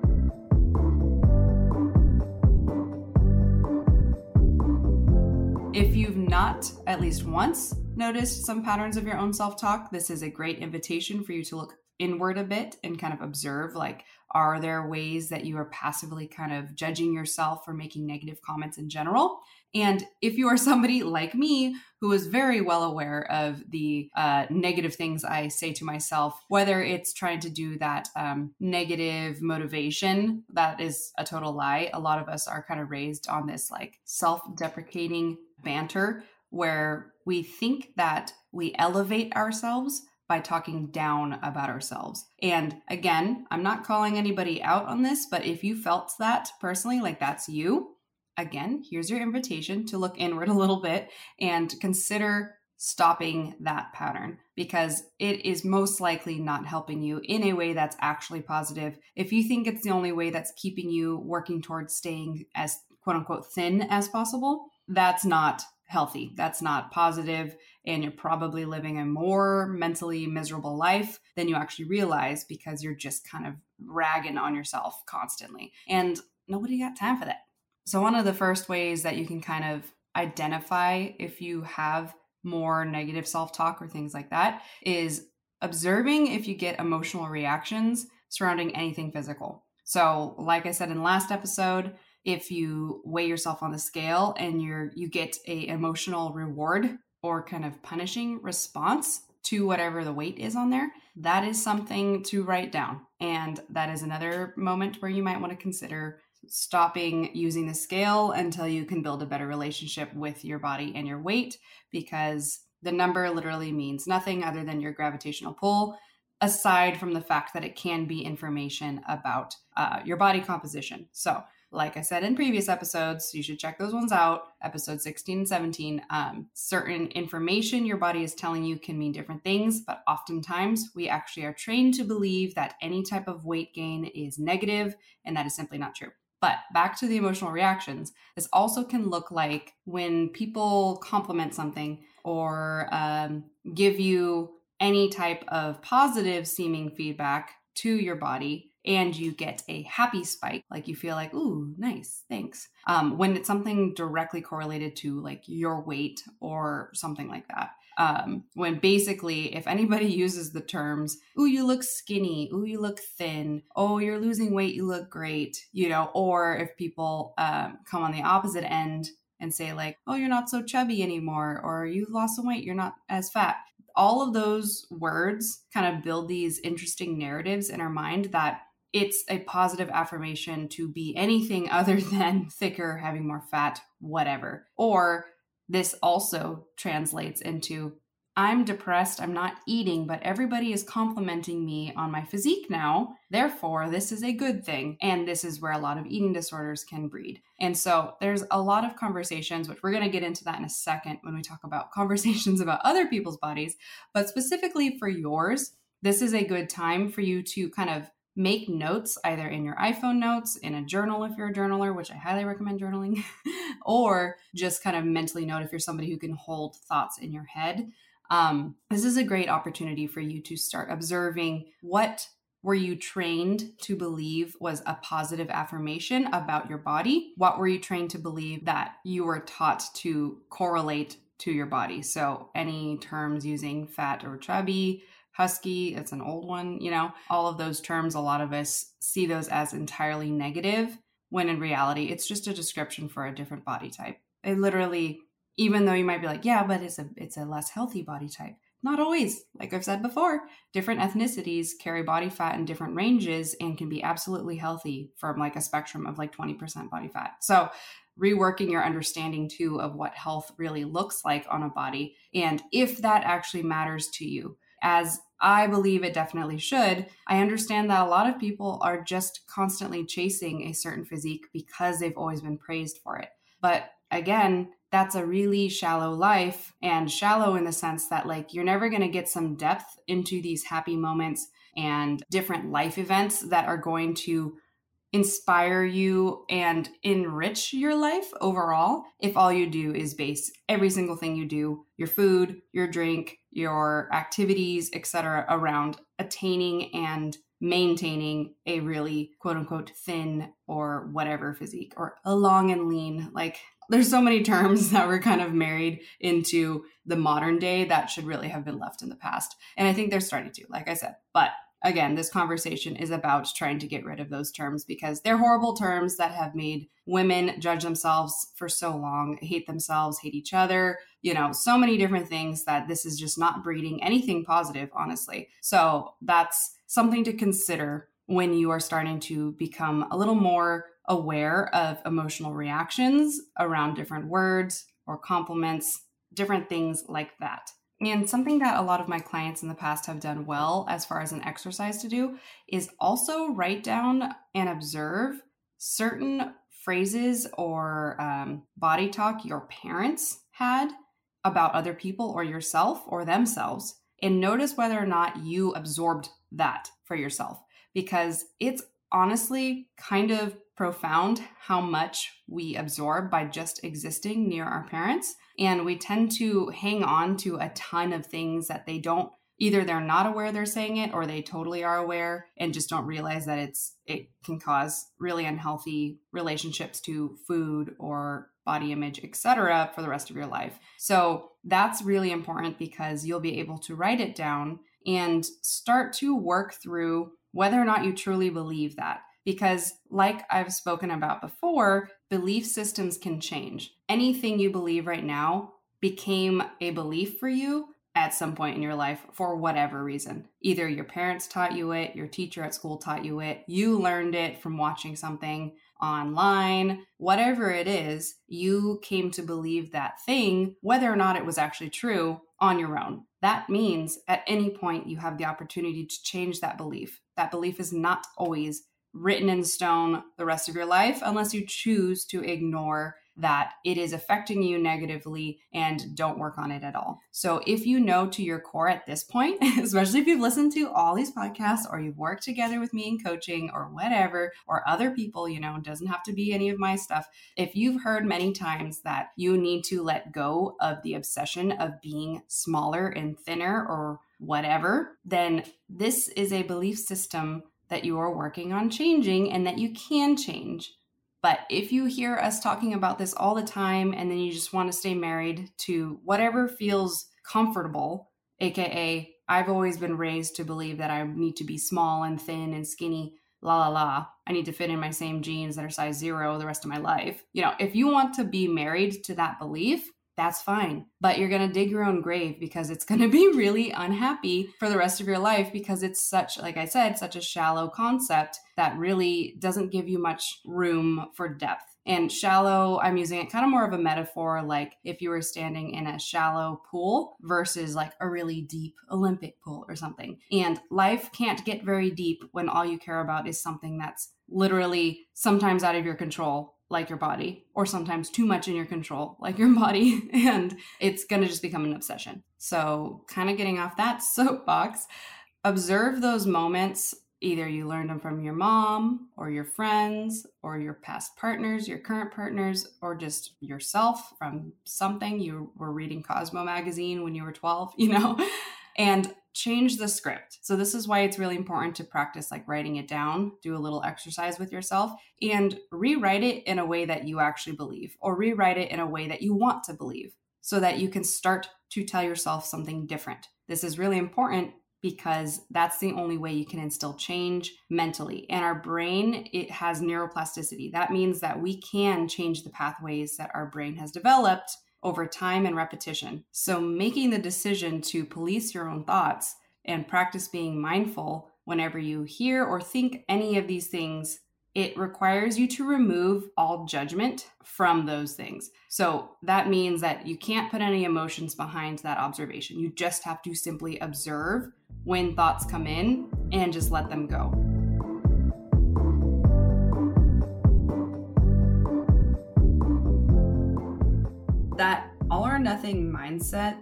Not at least once noticed some patterns of your own self talk, this is a great invitation for you to look inward a bit and kind of observe like are there ways that you are passively kind of judging yourself or making negative comments in general and if you are somebody like me who is very well aware of the uh, negative things I say to myself, whether it's trying to do that um, negative motivation, that is a total lie. A lot of us are kind of raised on this like self deprecating banter where we think that we elevate ourselves by talking down about ourselves. And again, I'm not calling anybody out on this, but if you felt that personally, like that's you, again, here's your invitation to look inward a little bit and consider stopping that pattern because it is most likely not helping you in a way that's actually positive. If you think it's the only way that's keeping you working towards staying as quote unquote thin as possible, that's not healthy. That's not positive and you're probably living a more mentally miserable life than you actually realize because you're just kind of ragging on yourself constantly. And nobody got time for that. So, one of the first ways that you can kind of identify if you have more negative self talk or things like that is observing if you get emotional reactions surrounding anything physical. So, like I said in last episode, if you weigh yourself on the scale and you're you get a emotional reward or kind of punishing response to whatever the weight is on there, that is something to write down. And that is another moment where you might want to consider stopping using the scale until you can build a better relationship with your body and your weight because the number literally means nothing other than your gravitational pull aside from the fact that it can be information about uh, your body composition. So, like I said in previous episodes, you should check those ones out, episode 16 and 17. Um, certain information your body is telling you can mean different things, but oftentimes we actually are trained to believe that any type of weight gain is negative, and that is simply not true. But back to the emotional reactions, this also can look like when people compliment something or um, give you any type of positive seeming feedback to your body and you get a happy spike like you feel like ooh nice thanks um, when it's something directly correlated to like your weight or something like that. Um, when basically if anybody uses the terms ooh you look skinny ooh you look thin oh you're losing weight you look great you know or if people um, come on the opposite end and say like oh you're not so chubby anymore or you've lost some weight you're not as fat all of those words kind of build these interesting narratives in our mind that it's a positive affirmation to be anything other than thicker, having more fat, whatever. Or this also translates into I'm depressed, I'm not eating, but everybody is complimenting me on my physique now. Therefore, this is a good thing. And this is where a lot of eating disorders can breed. And so there's a lot of conversations, which we're going to get into that in a second when we talk about conversations about other people's bodies. But specifically for yours, this is a good time for you to kind of make notes either in your iPhone notes, in a journal if you're a journaler, which I highly recommend journaling, or just kind of mentally note if you're somebody who can hold thoughts in your head. Um, this is a great opportunity for you to start observing what were you trained to believe was a positive affirmation about your body? What were you trained to believe that you were taught to correlate to your body? So, any terms using fat or chubby, husky, it's an old one, you know, all of those terms, a lot of us see those as entirely negative when in reality, it's just a description for a different body type. It literally even though you might be like, yeah, but it's a it's a less healthy body type. Not always. Like I've said before, different ethnicities carry body fat in different ranges and can be absolutely healthy from like a spectrum of like 20% body fat. So, reworking your understanding too of what health really looks like on a body and if that actually matters to you. As I believe it definitely should. I understand that a lot of people are just constantly chasing a certain physique because they've always been praised for it. But again, that's a really shallow life and shallow in the sense that like you're never going to get some depth into these happy moments and different life events that are going to inspire you and enrich your life overall if all you do is base every single thing you do your food your drink your activities etc around attaining and maintaining a really quote unquote thin or whatever physique or a long and lean like there's so many terms that were kind of married into the modern day that should really have been left in the past. And I think they're starting to, like I said. But again, this conversation is about trying to get rid of those terms because they're horrible terms that have made women judge themselves for so long, hate themselves, hate each other, you know, so many different things that this is just not breeding anything positive, honestly. So that's something to consider when you are starting to become a little more aware of emotional reactions around different words or compliments, different things like that. And something that a lot of my clients in the past have done well as far as an exercise to do is also write down and observe certain phrases or um, body talk your parents had about other people or yourself or themselves and notice whether or not you absorbed that for yourself because it's honestly kind of profound how much we absorb by just existing near our parents. And we tend to hang on to a ton of things that they don't either they're not aware they're saying it or they totally are aware and just don't realize that it's it can cause really unhealthy relationships to food or body image etc for the rest of your life. So that's really important because you'll be able to write it down and start to work through whether or not you truly believe that. Because like i've spoken about before belief systems can change anything you believe right now became a belief for you at some point in your life for whatever reason. Either your parents taught you it, your teacher at school taught you it, you learned it from watching something online, whatever it is, you came to believe that thing, whether or not it was actually true, on your own. That means at any point you have the opportunity to change that belief. That belief is not always written in stone the rest of your life unless you choose to ignore that it is affecting you negatively and don't work on it at all. So, if you know to your core at this point, especially if you've listened to all these podcasts or you've worked together with me in coaching or whatever, or other people, you know, it doesn't have to be any of my stuff. If you've heard many times that you need to let go of the obsession of being smaller and thinner or whatever, then this is a belief system that you are working on changing and that you can change. But if you hear us talking about this all the time and then you just want to stay married to whatever feels comfortable, aka I've always been raised to believe that I need to be small and thin and skinny, la la la. I need to fit in my same jeans that are size zero the rest of my life. You know, if you want to be married to that belief, that's fine. But you're going to dig your own grave because it's going to be really unhappy for the rest of your life because it's such, like I said, such a shallow concept that really doesn't give you much room for depth. And shallow, I'm using it kind of more of a metaphor, like if you were standing in a shallow pool versus like a really deep Olympic pool or something. And life can't get very deep when all you care about is something that's literally sometimes out of your control like your body, or sometimes too much in your control, like your body, and it's going to just become an obsession. So, kind of getting off that soapbox, observe those moments. Either you learned them from your mom, or your friends, or your past partners, your current partners, or just yourself from something you were reading Cosmo magazine when you were 12, you know? And change the script. So this is why it's really important to practice like writing it down, do a little exercise with yourself and rewrite it in a way that you actually believe or rewrite it in a way that you want to believe so that you can start to tell yourself something different. This is really important because that's the only way you can instill change mentally. And our brain, it has neuroplasticity. That means that we can change the pathways that our brain has developed over time and repetition. So, making the decision to police your own thoughts and practice being mindful whenever you hear or think any of these things, it requires you to remove all judgment from those things. So, that means that you can't put any emotions behind that observation. You just have to simply observe when thoughts come in and just let them go. That all or nothing mindset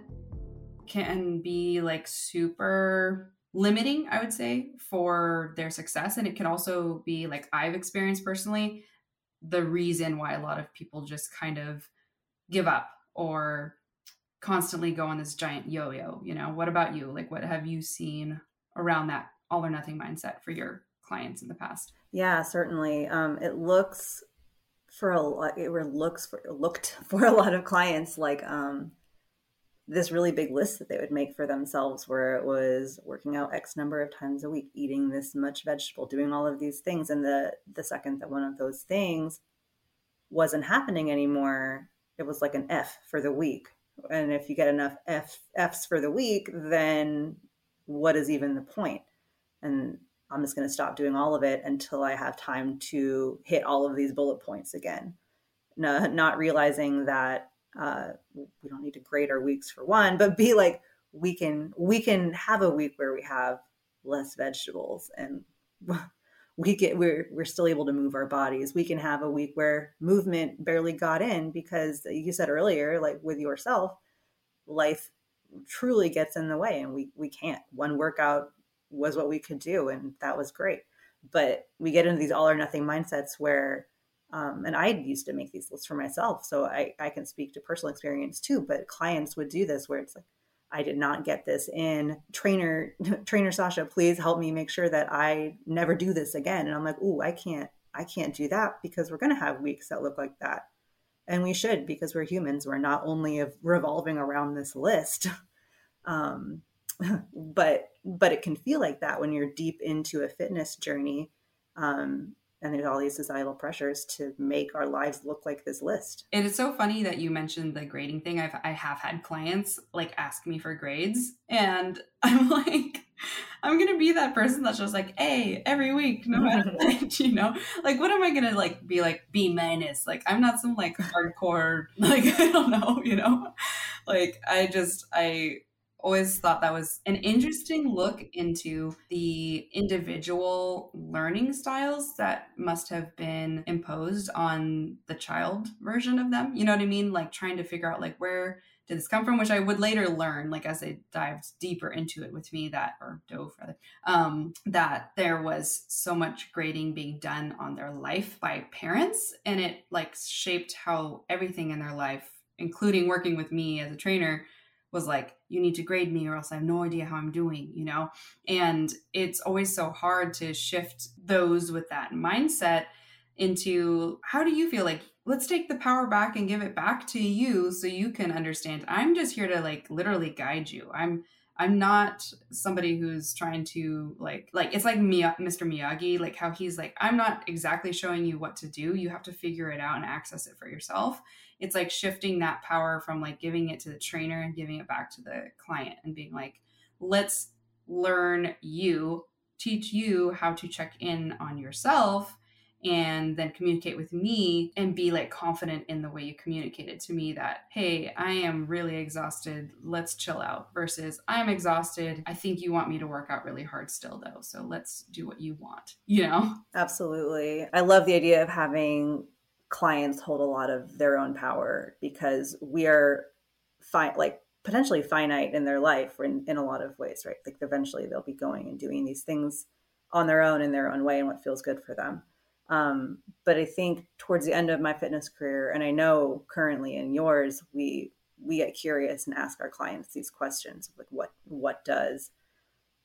can be like super limiting, I would say, for their success. And it can also be like I've experienced personally the reason why a lot of people just kind of give up or constantly go on this giant yo yo. You know, what about you? Like, what have you seen around that all or nothing mindset for your clients in the past? Yeah, certainly. Um, it looks for a lot it were looks for looked for a lot of clients like um this really big list that they would make for themselves where it was working out x number of times a week eating this much vegetable doing all of these things and the the second that one of those things wasn't happening anymore it was like an f for the week. And if you get enough f f's for the week then what is even the point? And I'm just going to stop doing all of it until I have time to hit all of these bullet points again. No, not realizing that uh, we don't need to grade our weeks for one, but be like we can we can have a week where we have less vegetables and we get we're we're still able to move our bodies. We can have a week where movement barely got in because you said earlier, like with yourself, life truly gets in the way and we we can't. One workout was what we could do and that was great but we get into these all or nothing mindsets where Um, and I used to make these lists for myself, so I, I can speak to personal experience too. But clients would do this where it's like, I did not get this in. Trainer, trainer Sasha, please help me make sure that I never do this again. And I'm like, oh, I can't, I can't do that because we're going to have weeks that look like that, and we should because we're humans. We're not only revolving around this list, um, but but it can feel like that when you're deep into a fitness journey. Um, and there's all these societal pressures to make our lives look like this list. It is so funny that you mentioned the grading thing. I've I have had clients like ask me for grades, and I'm like, I'm gonna be that person that's just like A every week, no matter what, you know. Like, what am I gonna like be like B minus? Like, I'm not some like hardcore like I don't know, you know. Like, I just I always thought that was an interesting look into the individual learning styles that must have been imposed on the child version of them. You know what I mean? Like trying to figure out like where did this come from, which I would later learn, like as I dived deeper into it with me, that or dove rather, um, that there was so much grading being done on their life by parents, and it like shaped how everything in their life, including working with me as a trainer, was like, you need to grade me or else I have no idea how I'm doing, you know? And it's always so hard to shift those with that mindset into how do you feel? Like let's take the power back and give it back to you so you can understand. I'm just here to like literally guide you. I'm i'm not somebody who's trying to like like it's like mr miyagi like how he's like i'm not exactly showing you what to do. You have to figure it out and access it for yourself. It's like shifting that power from like giving it to the trainer and giving it back to the client and being like let's learn you teach you how to check in on yourself and then communicate with me and be like confident in the way you communicated to me that hey i am really exhausted. Let's chill out versus i'm exhausted. I think you want me to work out really hard still though so let's do what you want you know? Absolutely. I love the idea of having clients hold a lot of their own power because we are fine like potentially finite in their life in, in a lot of ways right? Like eventually they'll be going and doing these things on their own in their own way and what feels good for them um, but i think towards the end of my fitness career and i know currently in yours we we get curious and ask our clients these questions like what what does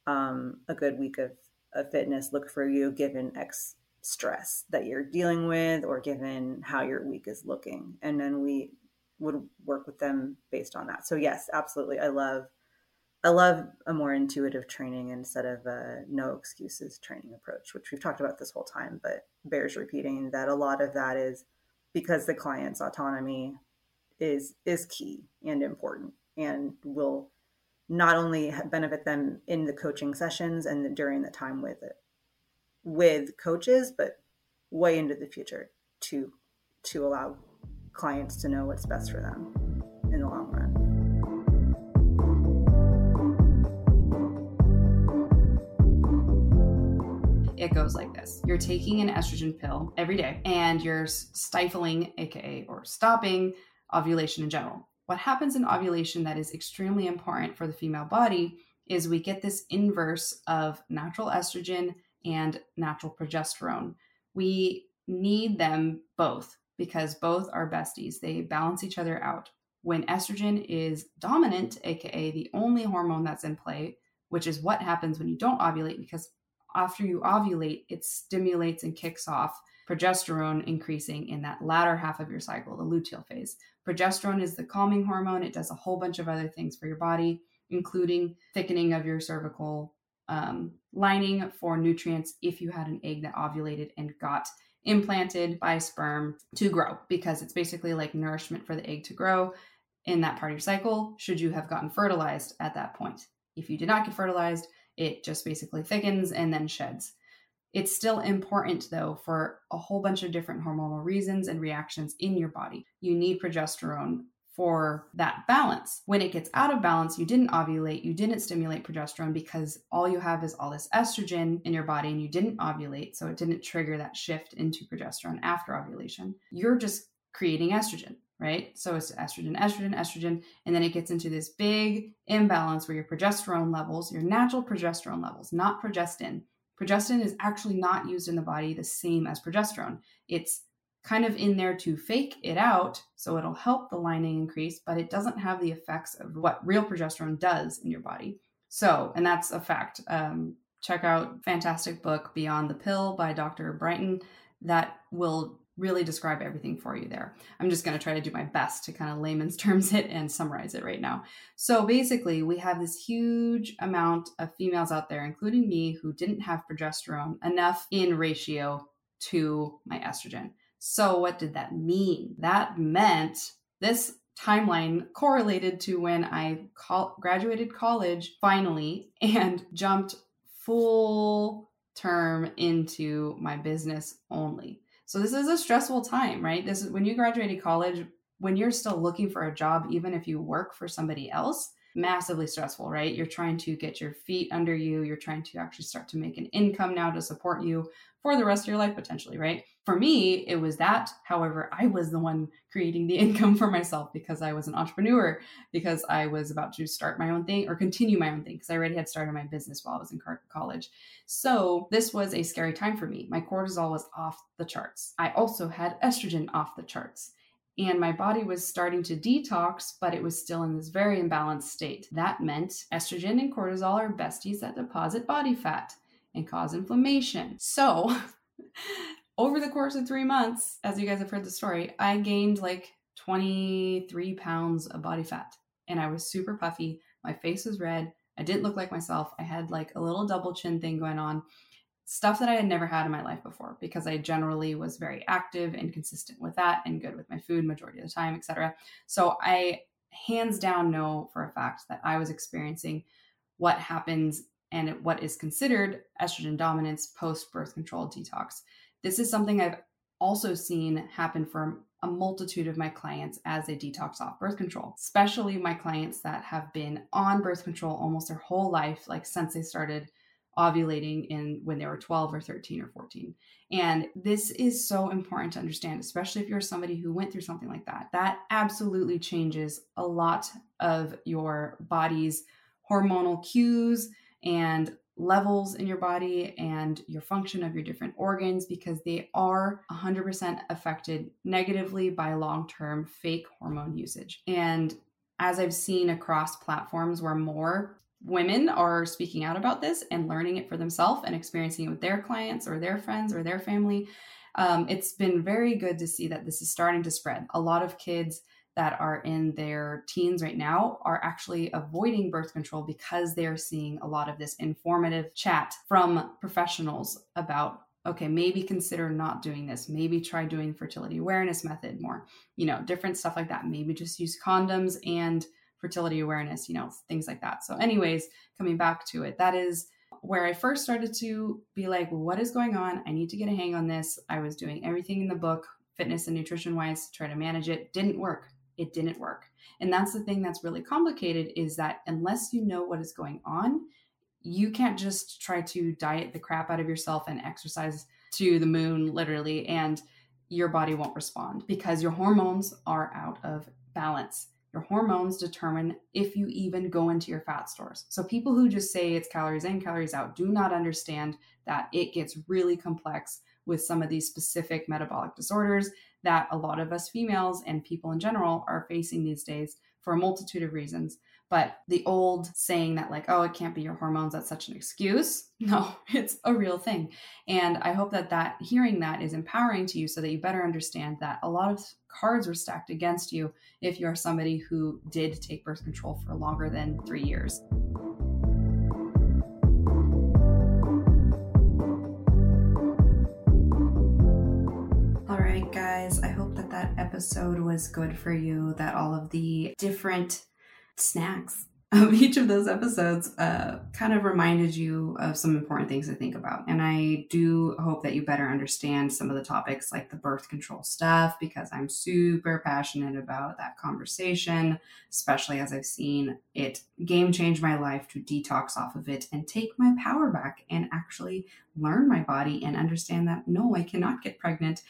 um, a good week of, of fitness look for you given x stress that you're dealing with or given how your week is looking? And then we would work with them based on that. So yes absolutely. I love i love a more intuitive training instead of a no excuses training approach which we've talked about this whole time but bears repeating that a lot of that is because the client's autonomy is is key and important and will not only benefit them in the coaching sessions and during the time with it with coaches, but way into the future to to allow clients to know what's best for them in the long run. It goes like this You're taking an estrogen pill every day and you're stifling, AKA, or stopping ovulation in general. What happens in ovulation that is extremely important for the female body is we get this inverse of natural estrogen and natural progesterone. We need them both because both are besties. They balance each other out. When estrogen is dominant, aka the only hormone that's in play, which is what happens when you don't ovulate, because after you ovulate, it stimulates and kicks off progesterone increasing in that latter half of your cycle, the luteal phase. Progesterone is the calming hormone. It does a whole bunch of other things for your body, including thickening of your cervical um, lining for nutrients if you had an egg that ovulated and got implanted by sperm to grow because it's basically like nourishment for the egg to grow in that part of your cycle should you have gotten fertilized at that point if you did not get fertilized it just basically thickens and then sheds it's still important though for a whole bunch of different hormonal reasons and reactions in your body you need progesterone for that balance. When it gets out of balance, you didn't ovulate, you didn't stimulate progesterone because all you have is all this estrogen in your body and you didn't ovulate. So it didn't trigger that shift into progesterone after ovulation. You're just creating estrogen, right? So it's estrogen, estrogen, estrogen. And then it gets into this big imbalance where your progesterone levels, your natural progesterone levels, not progestin. Progestin is actually not used in the body the same as progesterone. It's kind of in there to fake it out. So it'll help the lining increase, but it doesn't have the effects of what real progesterone does in your body. So, and that's a fact. Um, check out fantastic book Beyond the Pill by Dr. Brighton that will really describe everything for you there. I'm just going to try to do my best to kind of layman's terms it and summarize it right now. So basically, we have this huge amount of females out there, including me, who didn't have progesterone enough in ratio to my estrogen. So, what did that mean? That meant this timeline correlated to when I graduated college finally and jumped full term into my business only. So this is a stressful time, right? This is when you graduated college, when you're still looking for a job, even if you work for somebody else, massively stressful, right? You're trying to get your feet under you. You're trying to actually start to make an income now to support you for the rest of your life, potentially, right? For me, it was that. However, I was the one creating the income for myself because I was an entrepreneur, because I was about to start my own thing or continue my own thing, because I already had started my business while I was in college. So this was a scary time for me. My cortisol was off the charts. I also had estrogen off the charts and my body was starting to detox, but it was still in this very imbalanced state. That meant estrogen and cortisol are besties that deposit body fat and cause inflammation. So, over the course of three months, as you guys have heard the story, I gained like 23 pounds of body fat and I was super puffy. My face was red. I didn't look like myself. I had like a little double chin thing going on stuff that I had never had in my life before because I generally was very active and consistent with that and good with my food majority of the time, etc. So I hands down know for a fact that I was experiencing what happens and what is considered estrogen dominance post birth control detox. This is something I've also seen happen for a multitude of my clients as they detox off birth control, especially my clients that have been on birth control almost their whole life, like since they started ovulating in when they were 12 or 13 or 14. And this is so important to understand, especially if you're somebody who went through something like that. That absolutely changes a lot of your body's hormonal cues and levels in your body and your function of your different organs because they are 100% affected negatively by long term fake hormone usage. And as I've seen across platforms where more women are speaking out about this and learning it for themselves and experiencing it with their clients or their friends or their family. Um, it's been very good to see that this is starting to spread. A lot of kids that are in their teens right now are actually avoiding birth control because they're seeing a lot of this informative chat from professionals about okay maybe consider not doing this maybe try doing fertility awareness method more you know different stuff like that maybe just use condoms and fertility awareness, you know, things like that. So, anyways, coming back to it, that is where I first started to be like, what is going on? I need to get a hang on this. I was doing everything in the book, fitness and nutrition wise, to try to manage it. Didn't work. It didn't work. And that's the thing that's really complicated is that unless you know what is going on, you can't just try to diet the crap out of yourself and exercise to the moon, literally, and your body won't respond because your hormones are out of balance. Your hormones determine if you even go into your fat stores. So, people who just say it's calories in, calories out do not understand that it gets really complex with some of these specific metabolic disorders that a lot of us females and people in general are facing these days for a multitude of reasons. But the old saying that, like, oh, it can't be your hormones, that's such an excuse. No, it's a real thing. And I hope that that hearing that is empowering to you so that you better understand that a lot of cards were stacked against you if you're somebody who did take birth control for longer than three years. Episode was good for you, that all of the different snacks of each of those episodes uh, kind of reminded you of some important things to think about. And I do hope that you better understand some of the topics like the birth control stuff because I'm super passionate about that conversation, especially as I've seen it game change my life to detox off of it and take my power back and actually learn my body and understand that no, I cannot get pregnant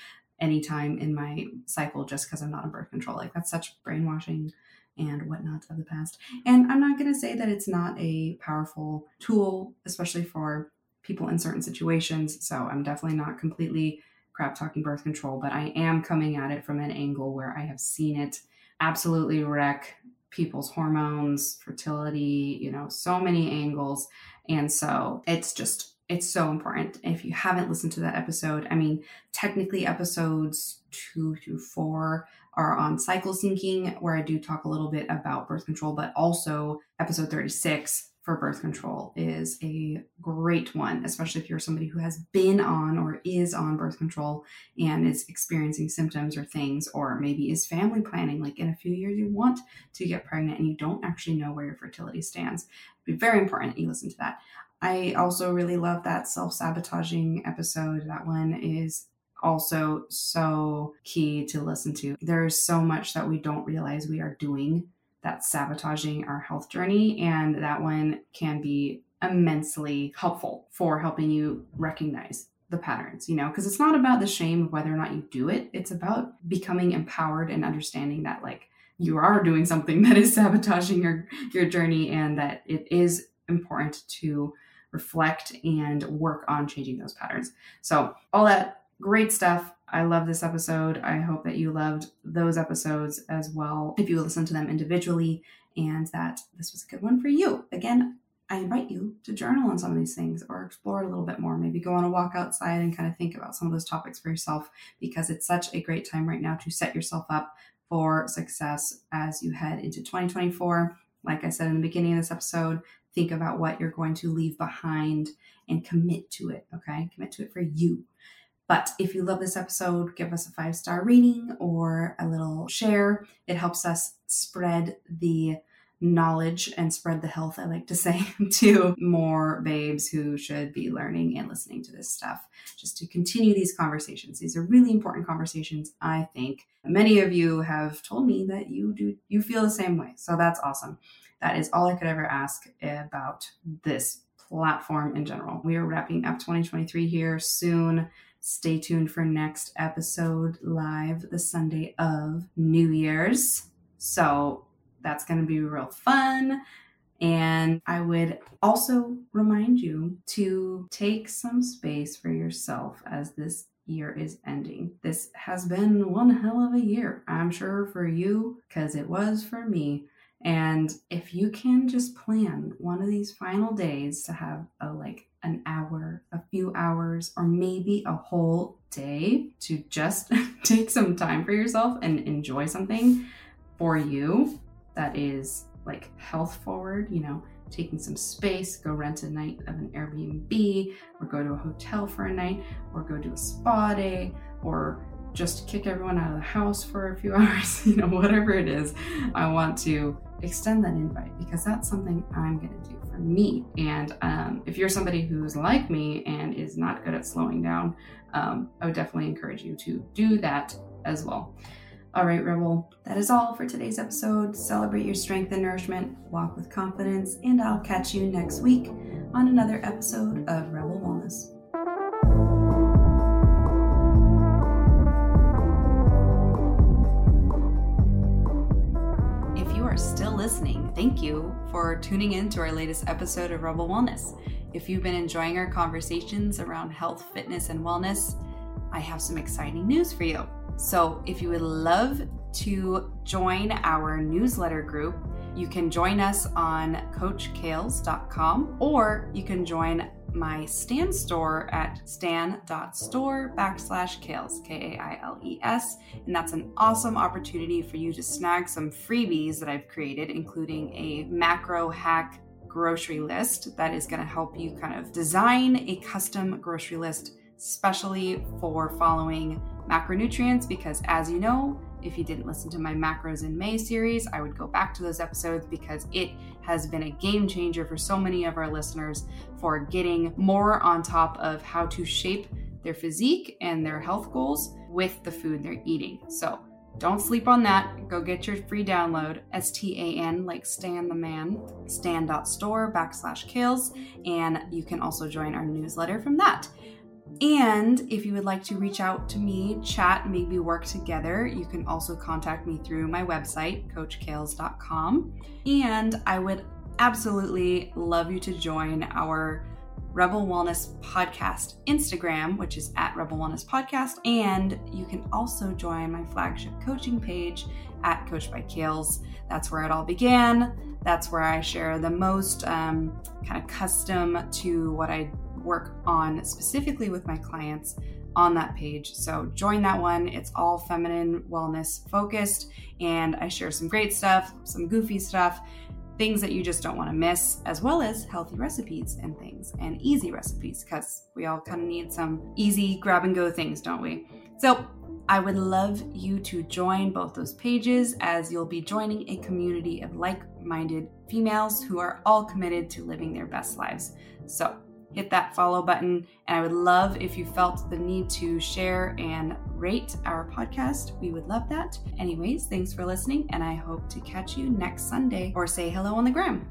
anytime in my cycle just because I'm not on birth control. Like that's such brainwashing and whatnot of the past. And I'm not going to say that it's not a powerful tool, especially for people in certain situations. So I'm definitely not completely crap talking birth control, but I am coming at it from an angle where I have seen it absolutely wreck people's hormones, fertility, you know, so many angles. And so it's just, it's so important. If you haven't listened to that episode, I mean, technically episodes two through four are on cycle syncing, where I do talk a little bit about birth control, but also episode 36 for birth control is a great one, especially if you're somebody who has been on or is on birth control and is experiencing symptoms or things, or maybe is family planning. Like in a few years, you want to get pregnant and you don't actually know where your fertility stands. It'd be very important you listen to that. I also really love that self sabotaging episode. That one is also so key to listen to. There's so much that we don't realize we are doing that's sabotaging our health journey. And that one can be immensely helpful for helping you recognize the patterns, you know, because it's not about the shame of whether or not you do it. It's about becoming empowered and understanding that, like, you are doing something that is sabotaging your your journey and that it is important to reflect and work on changing those patterns. So, all that great stuff I love this episode. I hope that you loved those episodes as well. If you listen to them individually and that this was a good one for you. Again, I invite you to journal on some of these things or explore a little bit more. Maybe go on a walk outside and kind of think about some of those topics for yourself because it's such a great time right now to set yourself up for success as you head into 2024. Like I said in the beginning of this episode, think about what you're going to leave behind and commit to it. Okay. Commit to it for you. But if you love this episode, give us a five star rating or a little share. It helps us spread the knowledge and spread the health, I like to say, to more babes who should be learning and listening to this stuff, just to continue these conversations. These are really important conversations, I think. Many of you have told me that you do you feel the same way. So that's awesome. That is all I could ever ask about this platform in general. We are wrapping up 2023 here soon. Stay tuned for next episode live the Sunday of New Year's. So that's going to be real fun. And I would also remind you to take some space for yourself as this year is ending. This has been one hell of a year, I'm sure, for you, because it was for me. And if you can just plan one of these final days to have a like an hour, a few hours, or maybe a whole day to just take some time for yourself and enjoy something for you that is like health forward, you know, taking some space, go rent a night of an Airbnb, or go to a hotel for a night, or go do a spa day, or just kick everyone out of the house for a few hours, you know, whatever it is, I want to extend that invite because that's something I'm going to do for me. And um, if you're somebody who's like me and is not good at slowing down, um, I would definitely encourage you to do that as well. All right, Rebel, that is all for today's episode. Celebrate your strength and nourishment, walk with confidence, and I'll catch you next week on another episode of Rebel Wellness. If you are still listening, thank you for tuning in to our latest episode of Rebel Wellness. If you've been enjoying our conversations around health, fitness, and wellness, I have some exciting news for you. So, if you would love to join our newsletter group, you can join us on coachkailes.com or you can join my Stan store at stan.store backslash Kailes, K A I L E S. And that's an awesome opportunity for you to snag some freebies that I've created, including a macro hack grocery list that is going to help you kind of design a custom grocery list, especially for following macronutrients, because as you know, if you didn't listen to my macros in May series, I would go back to those episodes because it has been a game changer for so many of our listeners for getting more on top of how to shape their physique and their health goals with the food they're eating. So don't sleep on that. Go get your free download, S T A N, like Stan the Man, stan.store backslash kailes. And you can also join our newsletter from that. And if you would like to reach out to me, chat, maybe work together, you can also contact me through my website, coachkailes.com. And I would absolutely love you to join our Rebel Wellness Podcast Instagram, which is at Rebel Wellness Podcast. And you can also join my flagship coaching page at Coach by Kailes. That's where it all began. That's where I share the most um, kind of custom to what I work on specifically with my clients on that page. So join that one. It's all feminine wellness focused, and I share some great stuff, some goofy stuff, things that you just don't want to miss, as well as healthy recipes and things and easy recipes because we all kind of need some easy grab and go things, don't we? So I would love you to join both those pages as you'll be joining a community of like minded females who are all committed to living their best lives. So hit that follow button. And I would love if you felt the need to share and rate our podcast. We would love that. Anyways, thanks for listening, and I hope to catch you next Sunday or say hello on the gram.